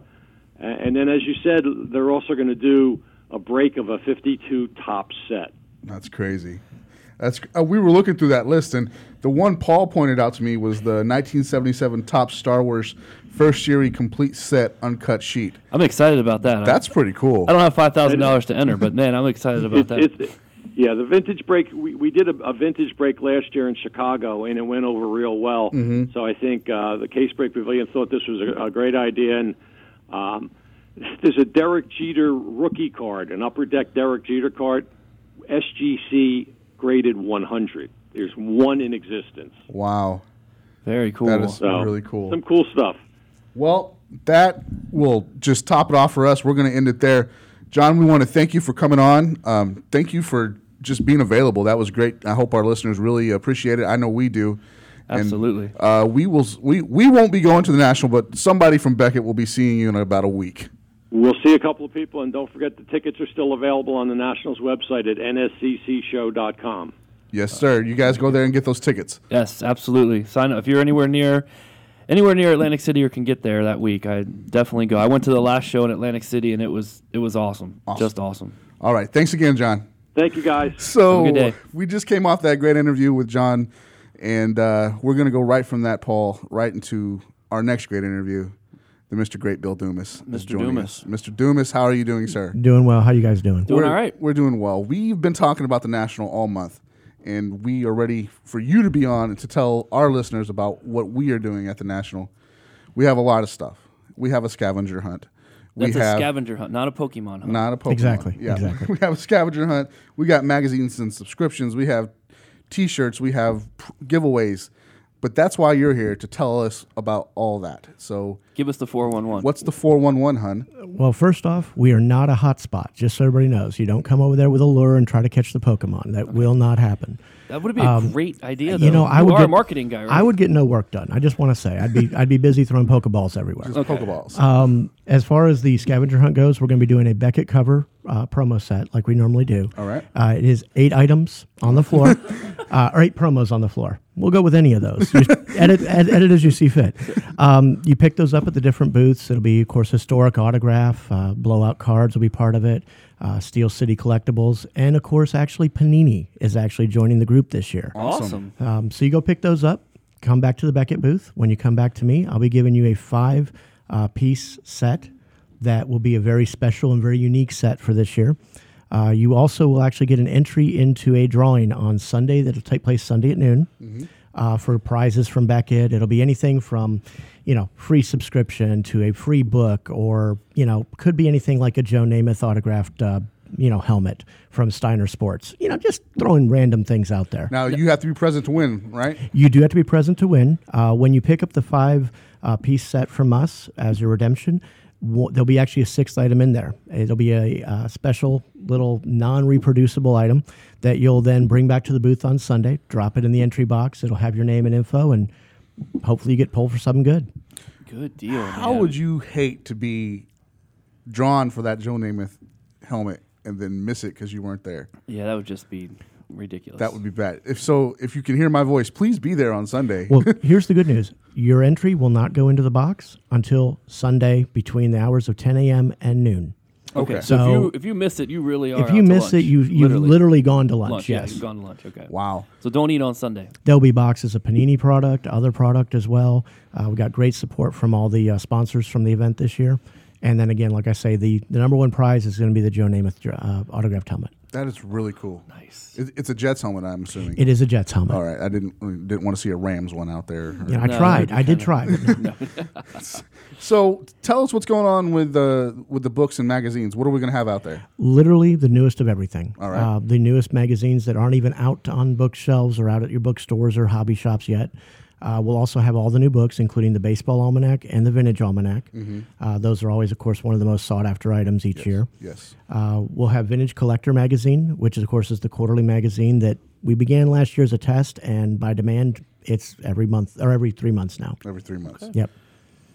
And then, as you said, they're also going to do a break of a 52 Topps set. That's crazy. That's uh, we were looking through that list, and the one Paul pointed out to me was the 1977 Topps Star Wars first series complete set uncut sheet. I'm excited about that. That's pretty cool. I don't have five thousand dollars to enter, but man, I'm excited about that. It's, it's, yeah, the vintage break. We, we did a, a vintage break last year in Chicago, and it went over real well. So I think uh, the Case Break Pavilion thought this was a, a great idea. And um, there's a Derek Jeter rookie card, an upper deck Derek Jeter card, SGC graded 100. There's one in existence. wow, Very cool. that is So really cool. Some cool stuff. Well, that will just top it off for us. We're going to end it there. John, we want to thank you for coming on. Um, thank you for just being available. That was great. I hope our listeners really appreciate it. I know we do. And, Absolutely. uh, we will. We we won't be going to the national, but somebody from Beckett will be seeing you in about a week. We'll see a couple of people, and don't forget the tickets are still available on the Nationals website at nsccshow.com. Yes, sir. You guys go there and get those tickets. Yes, absolutely. Sign up if you're anywhere near anywhere near Atlantic City or can get there that week. I definitely go. I went to the last show in Atlantic City and it was it was awesome. Awesome. Just awesome. All right. Thanks again, John. Thank you, guys. So Have a good day. we just came off that great interview with John, and uh, we're going to go right from that, Paul, right into our next great interview. The Mr. Great Bill Dumas. Mr. Dumas. us. Mr. Dumas, how are you doing, sir? Doing well. How are you guys doing? Doing we're, all right. We're doing well. We've been talking about the National all month, and we are ready for you to be on and to tell our listeners about what we are doing at the National. We have a lot of stuff. We have a scavenger hunt. We That's a have scavenger hunt, not a Pokemon hunt. not a Pokemon. Exactly, Yeah. exactly. we have a scavenger hunt. We got magazines and subscriptions. We have T-shirts. We have p- giveaways. But that's why you're here to tell us about all that. So, Give us the 411. what's the 411, hun? Well, first off, we are not a hotspot. Just so everybody knows, you don't come over there with a lure and try to catch the Pokemon. That will not happen. That would be a great idea though. Um, You know, I would are get, a marketing guy, right? I would get no work done. I just want to say, I'd be I'd be busy throwing Pokeballs everywhere. Just Pokeballs. Um, as far as the scavenger hunt goes, we're going to be doing a Beckett cover uh, promo set like we normally do. All right. Uh, it is eight items on the floor, uh, or eight promos on the floor. We'll go with any of those. Edit, ed- edit as you see fit. Um, you pick those up at the different booths. It'll be, of course, historic autograph, uh, blowout cards will be part of it, uh, Steel City collectibles, and of course, actually Panini is actually joining the group this year. awesome. Um, so you go pick those up, come back to the Beckett booth. When you come back to me, I'll be giving you a five uh, piece set that will be a very special and very unique set for this year. Uh, you also will actually get an entry into a drawing on Sunday that'll take place Sunday at noon uh, for prizes from Beckett. It'll be anything from, you know, free subscription to a free book, or you know, could be anything like a Joe Namath autographed, uh, you know, helmet from Steiner Sports. You know, just throwing random things out there. now, you have to be present to win, right? You do have to be present to win. Uh, when you pick up the five uh, piece set from us as your redemption, there'll be actually a sixth item in there. It'll be a uh, special little non reproducible item that you'll then bring back to the booth on Sunday, drop it in the entry box. It'll have your name and info, and hopefully you get pulled for something good. Good deal. How man. would you hate to be drawn for that Joe Namath helmet and then miss it because you weren't there? Yeah, that would just be ridiculous. That would be bad. If so, if you can hear my voice, please be there on Sunday. Well, here's the good news your entry will not go into the box until Sunday between the hours of 10 a.m. and noon. okay. okay. So, if you if you miss it, you really are. If you out to miss it, you, you've literally, gone to lunch. lunch. yes. Yeah, you've gone to lunch. Okay. wow. So don't eat on Sunday. There'll be boxes of Panini product, other product as well. Uh, we got great support from all the uh, sponsors from the event this year. And then again, like I say, the, the number one prize is going to be the Joe Namath uh, autographed helmet. That is really cool. Nice. It, it's a Jets helmet, I'm assuming. It is a Jets helmet. All right. I didn't didn't want to see a Rams one out there. You know, I No, tried. I did kinda- try. but no. So tell us what's going on with the with the books and magazines. What are we going to have out there? Literally the newest of everything. All right. Uh, the newest magazines that aren't even out on bookshelves or out at your bookstores or hobby shops yet. Uh, we'll also have all the new books, including the Baseball Almanac and the Vintage Almanac. Uh, those are always, of course, one of the most sought after items each year. Yes. Uh, we'll have Vintage Collector Magazine, which of course is the quarterly magazine that we began last year as a test, and by demand, it's every month or every three months now. Every three months. Yep.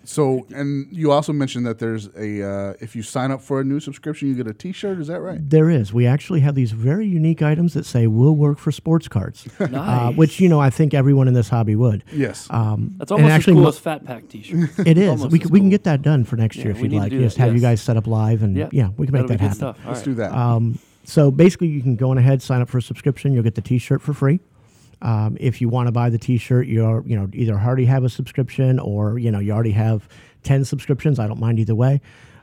So, and you also mentioned that there's a uh, if you sign up for a new subscription, you get a T-shirt. Is that right? There is. We actually have these very unique items that say "Will work for sports cards," uh, which you know I think everyone in this hobby would. Yes. Um, That's and almost actually as cool as Fat Pack T-shirt. It is. We, as can, we can get that done for next Yeah, year if we you'd like. Just that, have you guys set up live, and Yeah. yeah, we can make That'll that happen. Let's right. do that. Um, so basically, you can go on ahead, sign up for a subscription. You'll get the T-shirt for free. Um, if you want to buy the T-shirt, you're you know either already have a subscription or you know you already have ten subscriptions. I don't mind either way.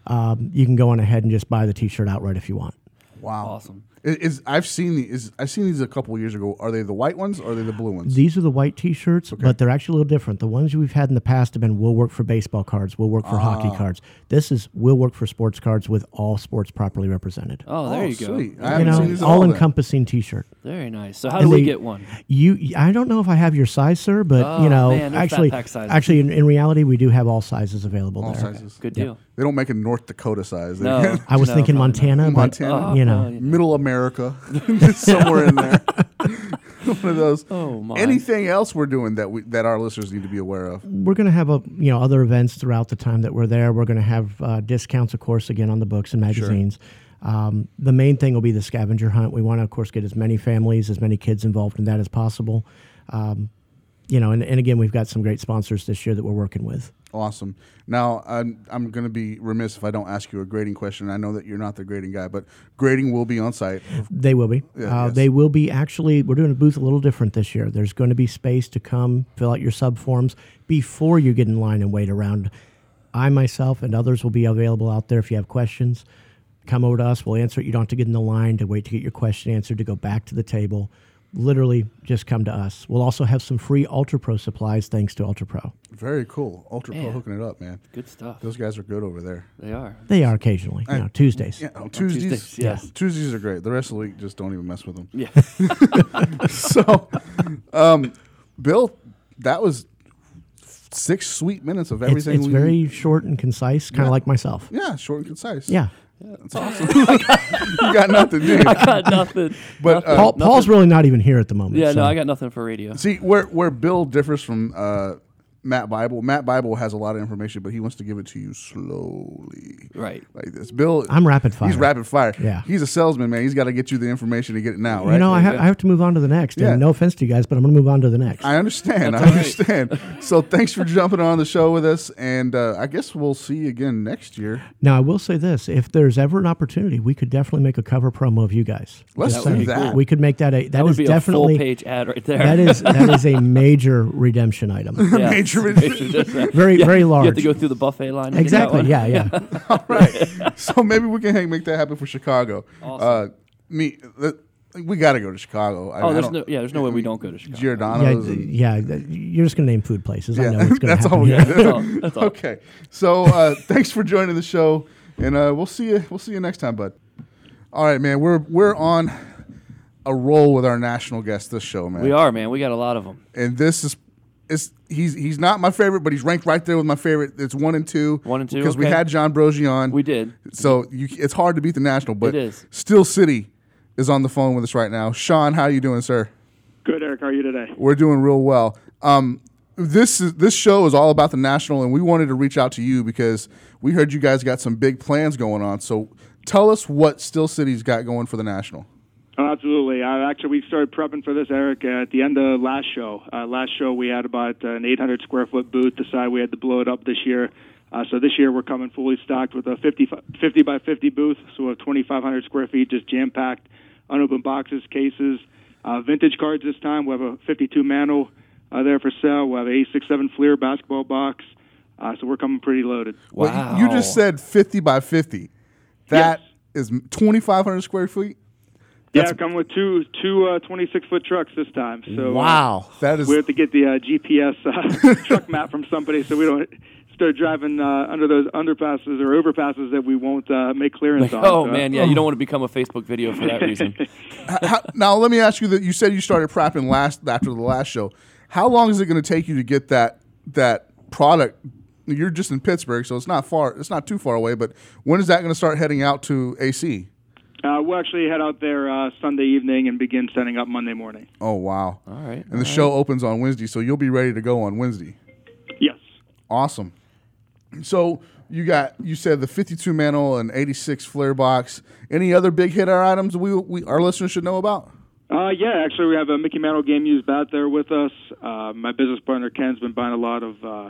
Um, you can go on ahead and just buy the T-shirt outright if you want. wow. Awesome. Is, is I've seen the is I've seen these a couple years ago. Are they the white ones or are they the blue ones? These are the white T-shirts, but they're actually a little different. The ones we've had in the past have been "Will work for baseball cards," "Will work for ah. hockey cards." This is "Will work for sports cards" with all sports properly represented. Oh, there Oh, you go. sweet. I you haven't seen know, these at all then. all-encompassing T-shirt. Very nice. So how And do we they- get one? You, I don't know if I have your size, sir, but Oh, you know, man, actually, actually, in, in reality, we do have all sizes available All there. sizes. Good deal. They don't make a North Dakota size. No. I was No, probably probably not. Oh, Montana, but Montana. you know. Oh, Middle America, somewhere in there. One of those. Oh, my. Anything else we're doing that we that our listeners need to be aware of? we're going to have a you know other events throughout the time that we're there. We're going to have uh, discounts, of course, again on the books and magazines. Um, the main thing will be the scavenger hunt. We want to, of course, get as many families, as many kids involved in that as possible. Um, you know, and, and again, we've got some great sponsors this year that we're working with. Awesome. Now, I'm, I'm going to be remiss if I don't ask you a grading question. I know that you're not the grading guy, but grading will be on site. They will be. Yeah, uh, yes. They will be actually. We're doing a booth a little different this year. There's going to be space to come fill out your sub forms before you get in line and wait around. I myself and others will be available out there if you have questions. Come over to us. We'll answer it. You don't have to get in the line to wait to get your question answered to go back to the table. Literally, just come to us. We'll also have some free Ultra Pro supplies thanks to Ultra Pro. Very cool. Ultra Pro hooking it up, man. Good stuff. Those guys are good over there. They are. They are occasionally, you know, Tuesdays. Yeah, on Tuesdays. Tuesdays, yes. Tuesdays are great. The rest of the week, just don't even mess with them. Yeah. so, um, Bill, that was six sweet minutes of everything. it's we very short and concise, kind of Yeah. like myself. yeah, short and concise. Yeah. That's awesome. you got nothing, do? I got nothing. But, Nothing. uh, Paul, Paul's really not even here at the moment. Yeah, so- no, I got nothing for radio. See where where Bill differs from uh, Matt Bible. Matt Bible has a lot of information, but he wants to give it to you slowly, Right. like this. Bill, I'm rapid fire. He's rapid fire. Yeah. he's a salesman, man. He's got to get you the information to get it now, right? You know, I, ha- Yeah. I have to move on to the next. Yeah. And no offense to you guys, but I'm going to move on to the next. I understand. That's I all right. understand. so thanks for jumping on the show with us, and uh, I guess we'll see you again next year. now, I will say this: if there's ever an opportunity, we could definitely make a cover promo of you guys. Let's Just do saying. that. We could make that a that, That would is be definitely a full page ad right there. that is that is a major redemption item. Yeah. Major Very Yeah, very large. You have to go through the buffet line. to get that exactly. one. Yeah. Yeah. All right. so maybe we can hey, make that happen for Chicago. Awesome. Uh, me, uh, we got to go to Chicago. I, Oh, there's don't- no. Yeah, there's no way we don't go to Chicago. yeah. Giordano's. th- and- Yeah. You're just going to name food places. I Yeah, know what's going to that's happen. all we here. got to do. That's all. That's all. Okay, so uh, thanks for joining the show, and uh, we'll see you. We'll see you next time, bud. All right, man. We're we're on a roll with our national guests this show, man. We are, man. We got a lot of them. and this is. Is, he's he's not my favorite, but he's ranked right there with my favorite. It's one and two. One and two, because we had John Broggi on. We did. So you, it's hard to beat the national, but It is. Steel City is on the phone with us right now. Sean, how are you doing, sir? Good, Eric. How are you today? We're doing real well. Um, this is this show is all about the national, and we wanted to reach out to you because we heard you guys got some big plans going on. So tell us what Steel City's got going for the national. Absolutely. Uh, actually, we started prepping for this, Eric, at the end of last show. Uh, last show, we had about an 800 square foot booth. Decided we had to blow it up this year. Uh, so this year, we're coming fully stocked with a 50, 50 by 50 booth. So we have 2,500 square feet, just jam packed, unopened boxes, cases, uh, vintage cards this time. We have a 52 Mantle uh, there for sale. We have a 867 Fleer basketball box. Uh, so we're coming pretty loaded. Well, Wow. you just said fifty by fifty. That is twenty five hundred square feet. Yeah, That's- coming with two two uh, 26 foot trucks this time. So uh, Wow, that is we have to get the uh, GPS uh, truck map from somebody so we don't start driving uh, under those underpasses or overpasses that we won't uh, make clearance on. Oh So, man, yeah. You don't want to become a Facebook video for that reason. How, now let me ask you that you said you started prepping last after the last show. How long is it going to take you to get that that product? You're just in Pittsburgh, so it's not far. It's not too far away. But when is that going to start heading out to AC? Uh, we'll actually head out there uh, Sunday evening and begin setting up Monday morning. Oh wow! All right. And the show opens on Wednesday, so you'll be ready to go on Wednesday. Yes. Awesome. So you got you said the 52 mantle and 86 Fleer box. Any other big hitter items we, we our listeners should know about? Uh, yeah, actually, we have a Mickey Mantle game used bat there with us. Uh, my business partner Ken's been buying a lot of uh,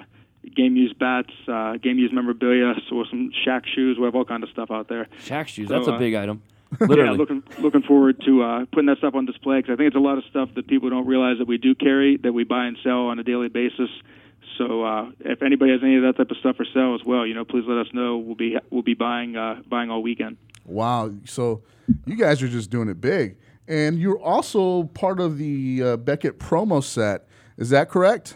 game used bats, uh, game used memorabilia, so some Shaq shoes. We have all kind of stuff out there. Shaq shoes. So, That's a uh, big item. Yeah, looking looking forward to uh, putting that stuff on display because I think it's a lot of stuff that people don't realize that we do carry that we buy and sell on a daily basis. So uh, if anybody has any of that type of stuff for sale as well, you know, please let us know. We'll be we'll be buying uh, buying all weekend. Wow. So you guys are just doing it big, and you're also part of the uh, Beckett promo set. Is that correct?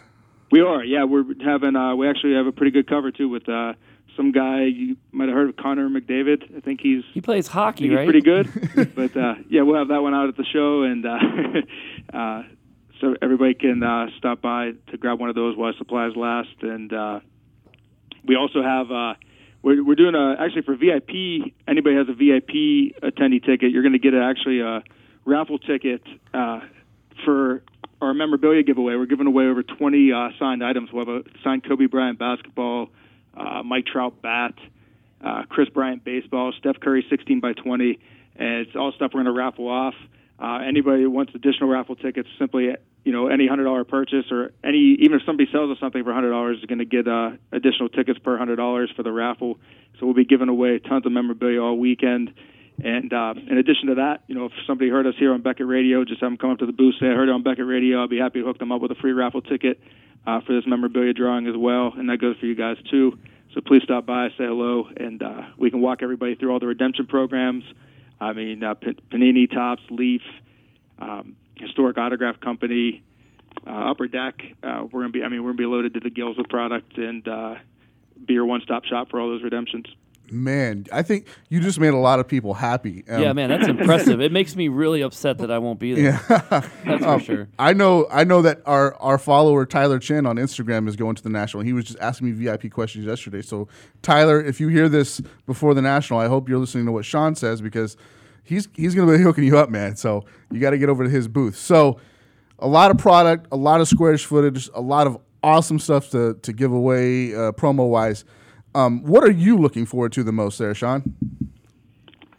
We are, yeah. We're having uh, we actually have a pretty good cover too with uh, some guy you might have heard of Connor McDavid. I think he's he plays hockey, he's right? pretty good. but uh, yeah, we'll have that one out at the show, and uh, uh, so everybody can uh, stop by to grab one of those while supplies last. And uh, we also have uh, we're, we're doing a actually for VIP. Anybody has a VIP attendee ticket, you're going to get a, actually a raffle ticket uh, for our memorabilia giveaway. We're giving away over 20 uh, signed items. We'll have a signed Kobe Bryant basketball, uh, Mike Trout bat, uh, Kris Bryant baseball, Steph Curry 16 by 20, and it's all stuff we're going to raffle off. Uh, anybody who wants additional raffle tickets, simply you know any hundred dollar purchase or any even if somebody sells us something for hundred dollars is going to get uh, additional tickets per hundred dollars for the raffle. So we'll be giving away tons of memorabilia all weekend. And uh, in addition to that, you know, if somebody heard us here on Beckett Radio, just have them come up to the booth, say I heard it on Beckett Radio. I'll be happy to hook them up with a free raffle ticket uh, for this memorabilia drawing as well, and that goes for you guys too. So please stop by, say hello, and uh, we can walk everybody through all the redemption programs. I mean, uh, P- Panini, Topps, Leaf, um, Historic Autograph Company, uh, Upper Deck. Uh, we're gonna be, I mean, we're gonna be loaded to the gills with product and uh, be your one-stop shop for all those redemptions. Man, I think you just made a lot of people happy. Um, yeah, man, that's impressive. It makes me really upset that I won't be there. Yeah. That's for sure. I know I know that our, our follower Tyler Chin on Instagram is going to the national. He was just asking me VIP questions yesterday. So Tyler, if you hear this before the national, I hope you're listening to what Sean says because he's he's gonna be hooking you up, man. So you gotta get over to his booth. So a lot of product, a lot of squarish footage, a lot of awesome stuff to, to give away uh, promo wise. Um, what are you looking forward to the most there, Sean?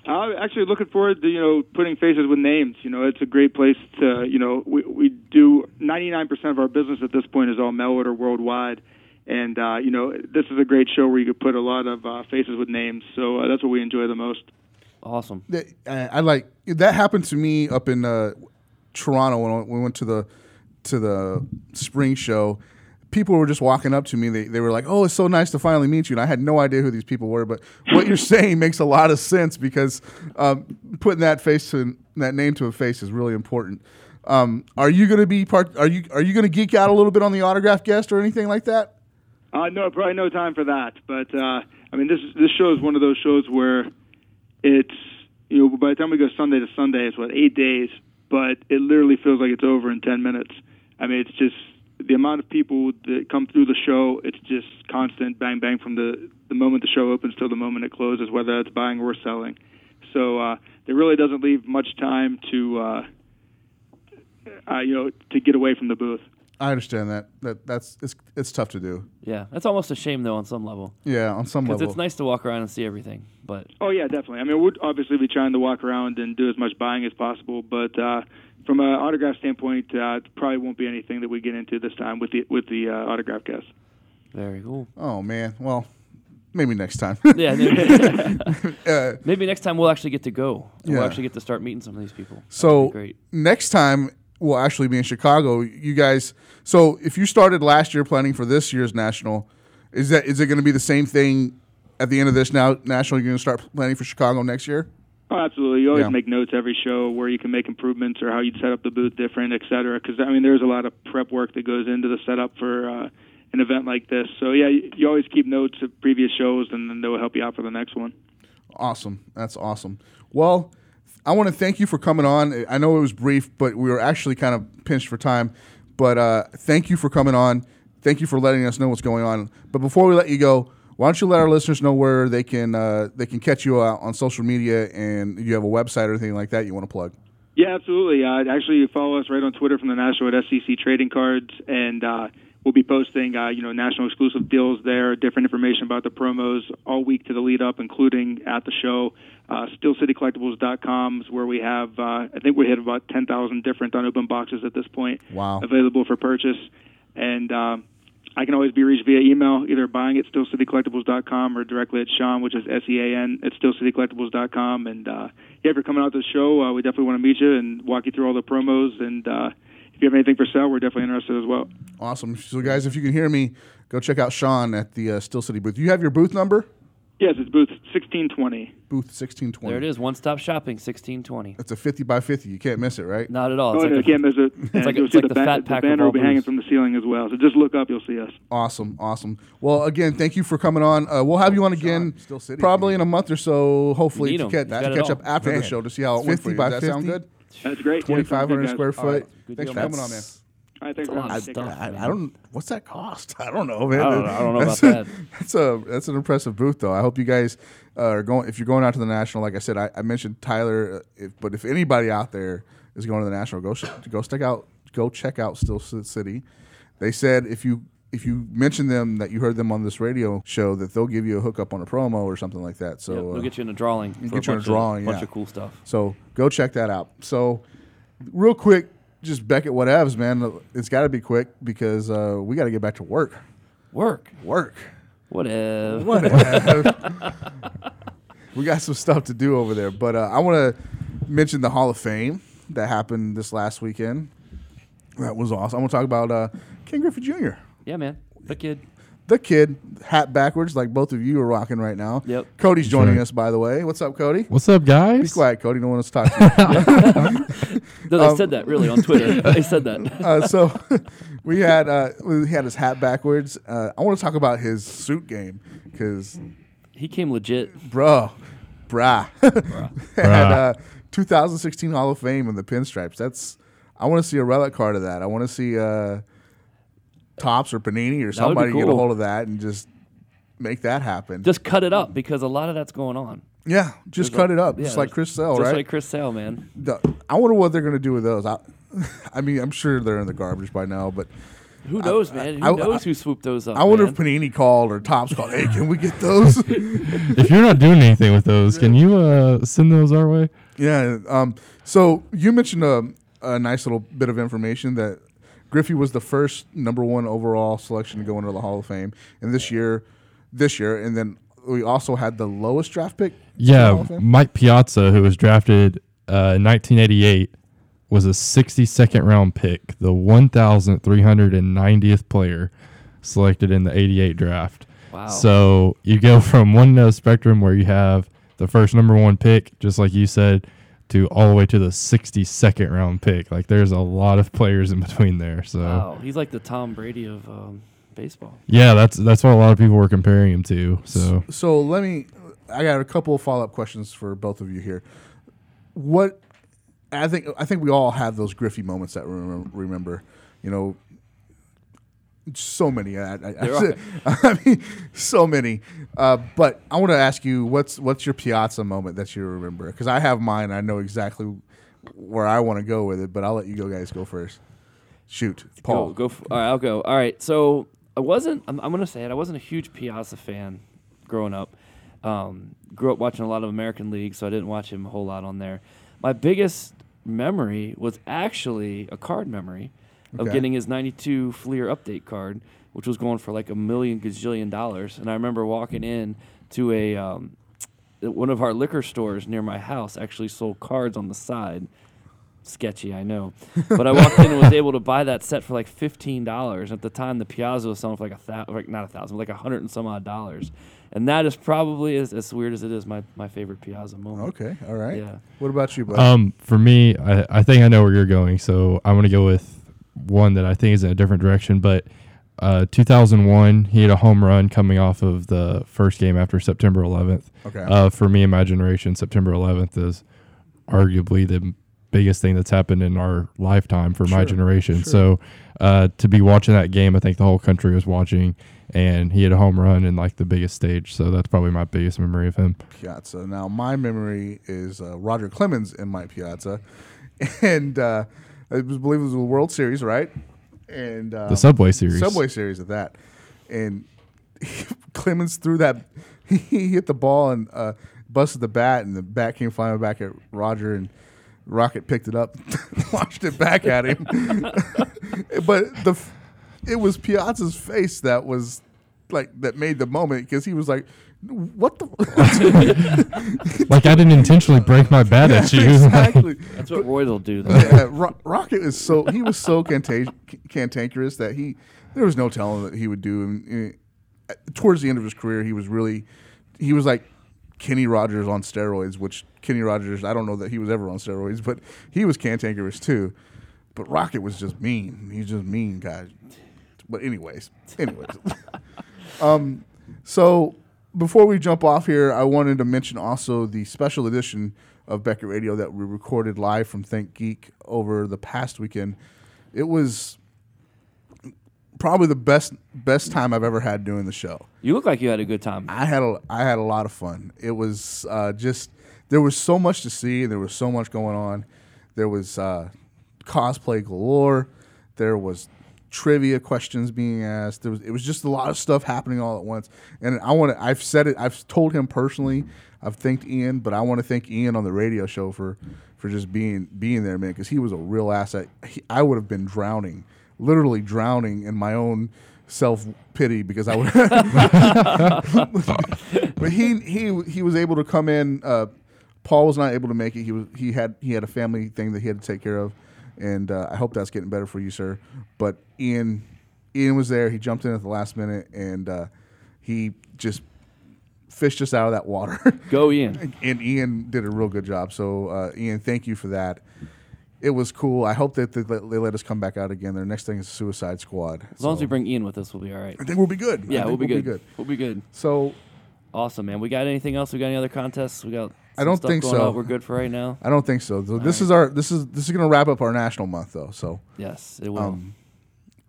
I'm actually looking forward to you know putting faces with names. You know, it's a great place to you know we we do 99% of our business at this point is all mail order worldwide, and uh, you know this is a great show where you could put a lot of uh, faces with names. So uh, that's what we enjoy the most. Awesome. I, I like that happened to me up in uh, Toronto when we went to the to the spring show. People were just walking up to me. They, they were like, "Oh, it's so nice to finally meet you." And I had no idea who these people were, but what you're saying makes a lot of sense because um, putting that face to that name to a face is really important. Um, are you going to be part? Are you are you going to geek out a little bit on the autograph guest or anything like that? Uh, no, probably no time for that. But uh, I mean, this this show is one of those shows where it's you know by the time we go Sunday to Sunday, it's what eight days, but it literally feels like it's over in ten minutes. I mean, it's just the amount of people that come through the show. It's just constant bang bang from the the moment the show opens till the moment it closes, whether it's buying or selling. So uh, there really doesn't leave much time to uh, uh, you know to get away from the booth. I understand that. That that's it's it's tough to do. Yeah, that's almost a shame though on some level Yeah, on some level. because level. it's nice to walk around and see everything. But Oh yeah, definitely. I mean, we'd obviously be trying to walk around and do as much buying as possible, but uh, from an autograph standpoint, uh, it probably won't be anything that we get into this time with the with the uh, autograph guests. very cool. Oh man. Well, maybe next time. Yeah, maybe, Uh, maybe next time we'll actually get to go. and We'll actually get to start meeting some of these people. So great. next time we'll actually be in Chicago. You guys. So if you started last year planning for this year's national, is that is it going to be the same thing at the end of this now national? You're going to start planning for Chicago next year. Oh, absolutely. You always Yeah. make notes every show where you can make improvements or how you'd set up the booth different, et cetera. Because I mean, there's a lot of prep work that goes into the setup for uh, an event like this. So yeah, you, you always keep notes of previous shows, and then they'll help you out for the next one. Awesome. That's awesome. Well, I want to thank you for coming on. I know it was brief, but we were actually kind of pinched for time. But uh, thank you for coming on. Thank you for letting us know what's going on. But before we let you go, why don't you let our listeners know where they can uh, they can catch you out on social media and you have a website or anything like that you want to plug? Yeah, absolutely. Uh, actually, you follow us right on Twitter from the National at SCC Trading Cards, and uh, we'll be posting, uh, you know, national exclusive deals there, different information about the promos all week to the lead up, including at the show. Uh, SteelCityCollectibles.com is where we have, uh, I think we hit about 10,000 different unopened boxes at this point Wow. available for purchase. And um, I can always be reached via email, either buying at steelcitycollectibles.com or directly at Sean, which is S E A N at steelcitycollectibles.com. And uh, yeah, if you're coming out to the show, uh, we definitely want to meet you and walk you through all the promos. And uh, if you have anything for sale, we're definitely interested as well. Awesome. So, guys, if you can hear me, go check out Sean at the uh, Steel City booth. You have your booth number? Yes, it's booth 1620. Booth 1620. There it is. One stop shopping, 1620. It's a 50 by 50. You can't miss it, right? Not at all. Oh, It's no, like you a- can't miss it. And like- it's like the, the ba- fat the pack of banner will be hanging from the ceiling as well. So just look up, you'll see us. Awesome, awesome. Well, again, thank you for coming on. Uh, we'll have you on again Steel City, probably in a month or so, hopefully, need to, 'em. catch, to catch up after the show to see how it went for 50 you. by Does that sound good? That's great. Yeah, sounds good, 2,500 guys. square All right. foot. Good Thanks deal, for man. coming on, man. I think a lot around of six. stuff. I, I don't. What's that cost? I don't know, man. I don't know- I don't know That's about a- That's a that's an impressive booth, though. I hope you guys uh, are going. If you're going out to the national, like I said, I, I mentioned Tyler. uh, If, but if anybody out there is going to the national, go sh- go check out go check out Steel City. They said if you if you mention them that you heard them on this radio show, that they'll give you a hookup on a promo or something like that. So Yep, uh, we'll get you in a drawing. for get you in a drawing, Of, bunch of cool stuff. So go check that out. So, real quick, just Beckett whatevs, man. It's got to be quick because uh, we got to get back to work. Work. Work. Whatever. Whatever. we got some stuff to do over there, but uh, I want to mention the Hall of Fame that happened this last weekend. That was awesome. I want to talk about uh, Ken Griffey Jr. Yeah, man. The kid. The kid, hat backwards, like both of you are rocking right now. Yep. Cody's joining right. us, by the way. What's up, Cody? What's up, guys? Be quiet, Cody. No one wants to talk to you. No, they Um, said that really on Twitter. they said that. uh, so we had uh, we had his hat backwards. Uh, I want to talk about his suit game because, he came legit. bro, brah, had uh, 2016 Hall of Fame in the pinstripes. That's I want to see a relic card of that. I want to see uh, Topps or Panini or That would be somebody get a hold of that and just make that happen. Just cut it up because a lot of that's going on. yeah, just There's cut a- it up, yeah, just like Chris Sale, Just right? like Chris Sale, man. The- I wonder what they're gonna do with those. I, I mean, I'm sure they're in the garbage by now, but Who knows, man? Who I- knows I- who swooped those up? I wonder man? if Panini called or Topps called. Hey, can we get those? if you're not doing anything with those, can you uh, send those our way? yeah. Um. So you mentioned a, a nice little bit of information that Griffey was the first number one overall selection to go into the Hall of Fame, and this year, this year, and then we also had the lowest draft pick. in the Hall Yeah. Mike Piazza, who was drafted uh, in 1988, was a 62nd round pick, the 1,390th player selected in the 88 draft. Wow. So you go from one end of the spectrum where you have the first number one pick, just like you said, to all the way to the 62nd round pick. Like there's a lot of players in between there. So Wow, he's like the Tom Brady of um, baseball. yeah, that's that's what a lot of people were comparing him to. So So let me. I got a couple of follow up questions for both of you here. What I think I think we all have those Griffey moments that we remember. You know, so many. I, I, I, mean, so many. Uh, but I want to ask you, what's what's your Piazza moment that you remember? Because I have mine. I know exactly where I want to go with it. But I'll let you go guys go first. Shoot, Paul. Go, go f- all right, I'll go. All right. So I wasn't. I'm, I'm gonna say it. I wasn't a huge Piazza fan growing up. Um, grew up watching a lot of American League, so I didn't watch him a whole lot on there. My biggest memory was actually a card memory of Okay. getting his 92 Fleer update card, which was going for like a million gazillion dollars. And I remember walking in to a um, one of our liquor stores near my house actually sold cards on the side. Sketchy, I know, but I walked in and was able to buy that set for like fifteen dollars. At the time, the Piazza was selling for like a thousand, like not a thousand, but like a hundred and some odd dollars. And that is probably as, as weird as it is my, my favorite Piazza moment. Okay, all right. Yeah. What about you, bud? Um, for me, I, I think I know where you're going, so I'm gonna go with one that I think is in a different direction. But uh, 2001, he had a home run coming off of the first game after September 11th. Okay. Uh, for me and my generation, September 11th is arguably the biggest thing that's happened in our lifetime for my generation. sure. So uh, to be watching that game, I think the whole country was watching, and he had a home run in like the biggest stage. So that's probably my biggest memory of him. Piazza. Now, my memory is uh, Roger Clemens in my Piazza, and uh, I believe it was the World Series, right? And uh, The Subway Series. Subway Series at that, and Clemens threw that. He hit the ball and uh, busted the bat, and the bat came flying back at Roger, and Rocket picked it up, launched it back at him. but the it was Piazza's face that was like that made the moment because he was like, "What the." Like I didn't intentionally break my bat at you. exactly. That's what Roy will do. Though. yeah, Ro- Rocket is so he was so canta- cantankerous that he there was no telling that he would do. And, uh, towards the end of his career, he was really he was like Kenny Rogers on steroids. Which Kenny Rogers, I don't know that he was ever on steroids, but he was cantankerous too. But Rocket was just mean. He's just mean guy. But anyways, anyways. um, so before we jump off here, I wanted to mention also the special edition of Beckett Radio that we recorded live from ThinkGeek over the past weekend. It was probably the best best time I've ever had doing the show. You look like you had a good time. I had a I had a lot of fun. It was uh, just there was so much to see. There was so much going on. There was uh, cosplay galore. There was trivia questions being asked. There was it was just a lot of stuff happening all at once. And I want to. I've said it. I've told him personally. I've thanked Ian, but I want to thank Ian on the radio show for for just being being there, man, because he was a real asset. He, I would have been drowning, literally drowning in my own self pity because I would. but he he he was able to come in. Uh, Paul was not able to make it. He was he had he had a family thing that he had to take care of, and uh, I hope that's getting better for you, sir. But Ian Ian was there. He jumped in at the last minute, and uh, he just fished us out of that water. Go Ian. and Ian did a real good job. So uh, Ian, thank you for that. It was cool. I hope that they let, they let us come back out again. Their next thing is Suicide Squad. As long as we bring Ian with us, we'll be all right. I think we'll be good. Yeah, think we'll be good. We'll be good. So Awesome, man. We got anything else? We got any other contests? We got. I don't think so. on? We're good for right now. I don't think so. So this right. is our this is this is going to wrap up our national month though. So Yes, it will. um,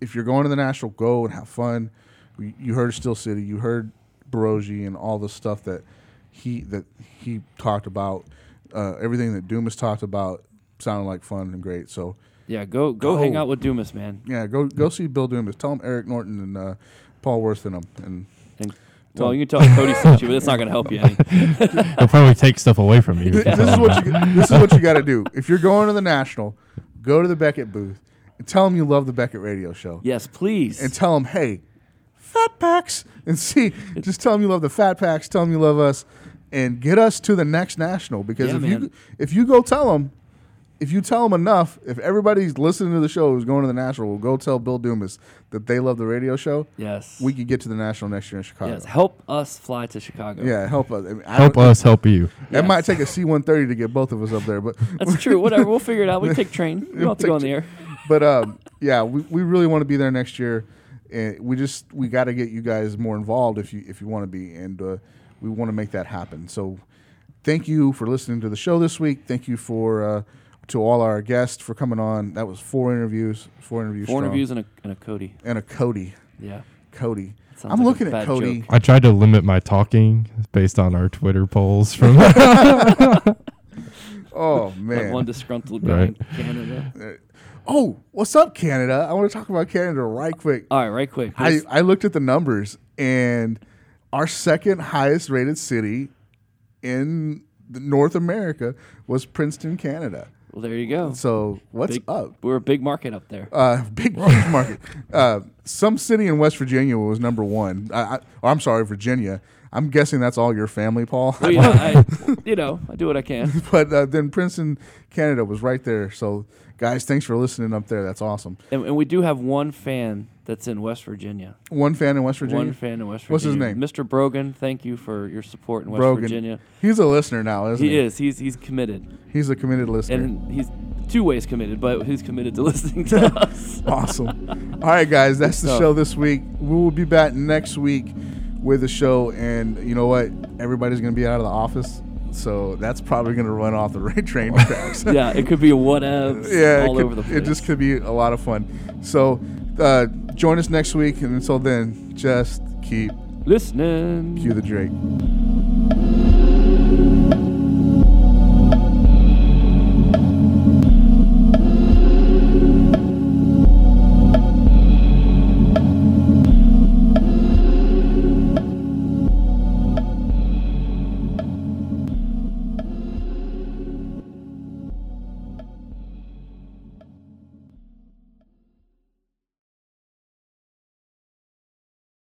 if you're going to the national, go and have fun. We, you heard Steel City, you heard Broggi and all the stuff that he that he talked about. Uh, everything that Dumas talked about sounded like fun and great. So yeah, go go go. hang out with Dumas, man. yeah, go go see Bill Dumas. Tell him Eric Norton and uh, Paul Worth. And And, well, you can tell Cody sent you, but it's not going to help you any. He'll probably take stuff away from you. Th- this is what you this is what you got to do. If you're going to the national, go to the Beckett booth and tell them you love the Beckett Radio Show. yes, please. and tell them, hey, fat packs, and see, just tell them you love the fat packs, tell them you love us, and get us to the next national. Because Yeah, if man. you if you go tell them, if you tell them enough, if everybody's listening to the show who's going to the national, will go tell Bill Dumas that they love the radio show. yes. We could get to the national next year in Chicago. yes. Help us fly to Chicago. Yeah, help us. I mean, I Help us help you. It might take a C-130 to get both of us up there, but That's true. Whatever. We'll figure it out. We take train. We don't have to go on the air. but um, yeah, we, we really want to be there next year, and we just we got to get you guys more involved if you if you want to be, and uh, we want to make that happen. So, thank you for listening to the show this week. Thank you for uh, to all our guests for coming on. That was four interviews, four interviews, Four strong. interviews and a, and a Cody. and a Cody, Yeah. Cody. Sounds I'm like looking at Cody. joke. I tried to limit my talking based on our Twitter polls from Oh That man. one disgruntled guy Right. in Canada. Uh, oh, what's up, Canada? I want to talk about Canada right quick. All right, right quick. I, I looked at the numbers, and our second highest rated city in North America was Princeton, Canada. Well, there you go. So what's Big- up? We're a big market up there. Uh, big market. Uh, some city in West Virginia was number one. I, I, I'm sorry, Virginia. I'm guessing that's all your family, Paul. Well, you, know, I, you know, I do what I can. but uh, then Princeton, Canada was right there. So guys, thanks for listening up there. That's awesome. And, and we do have one fan that's in West Virginia. One fan in West Virginia. One fan in West Virginia. What's his name? Mr. Brogan. Thank you for your support in West Brogan. Virginia. He's a listener now, isn't he? He is. He's he's committed, He's a committed listener. and he's two ways committed, but he's committed to listening to us. Awesome. All right, guys, that's the stuff. show this week. We will be back next week with the show, and you know what? Everybody's going to be out of the office, so that's probably going to run off the right train tracks. yeah, it could be a whatevs yeah, all it, could- over the place. it just could be a lot of fun. So, uh, join us next week, and until then, just keep listening. cue the Drake.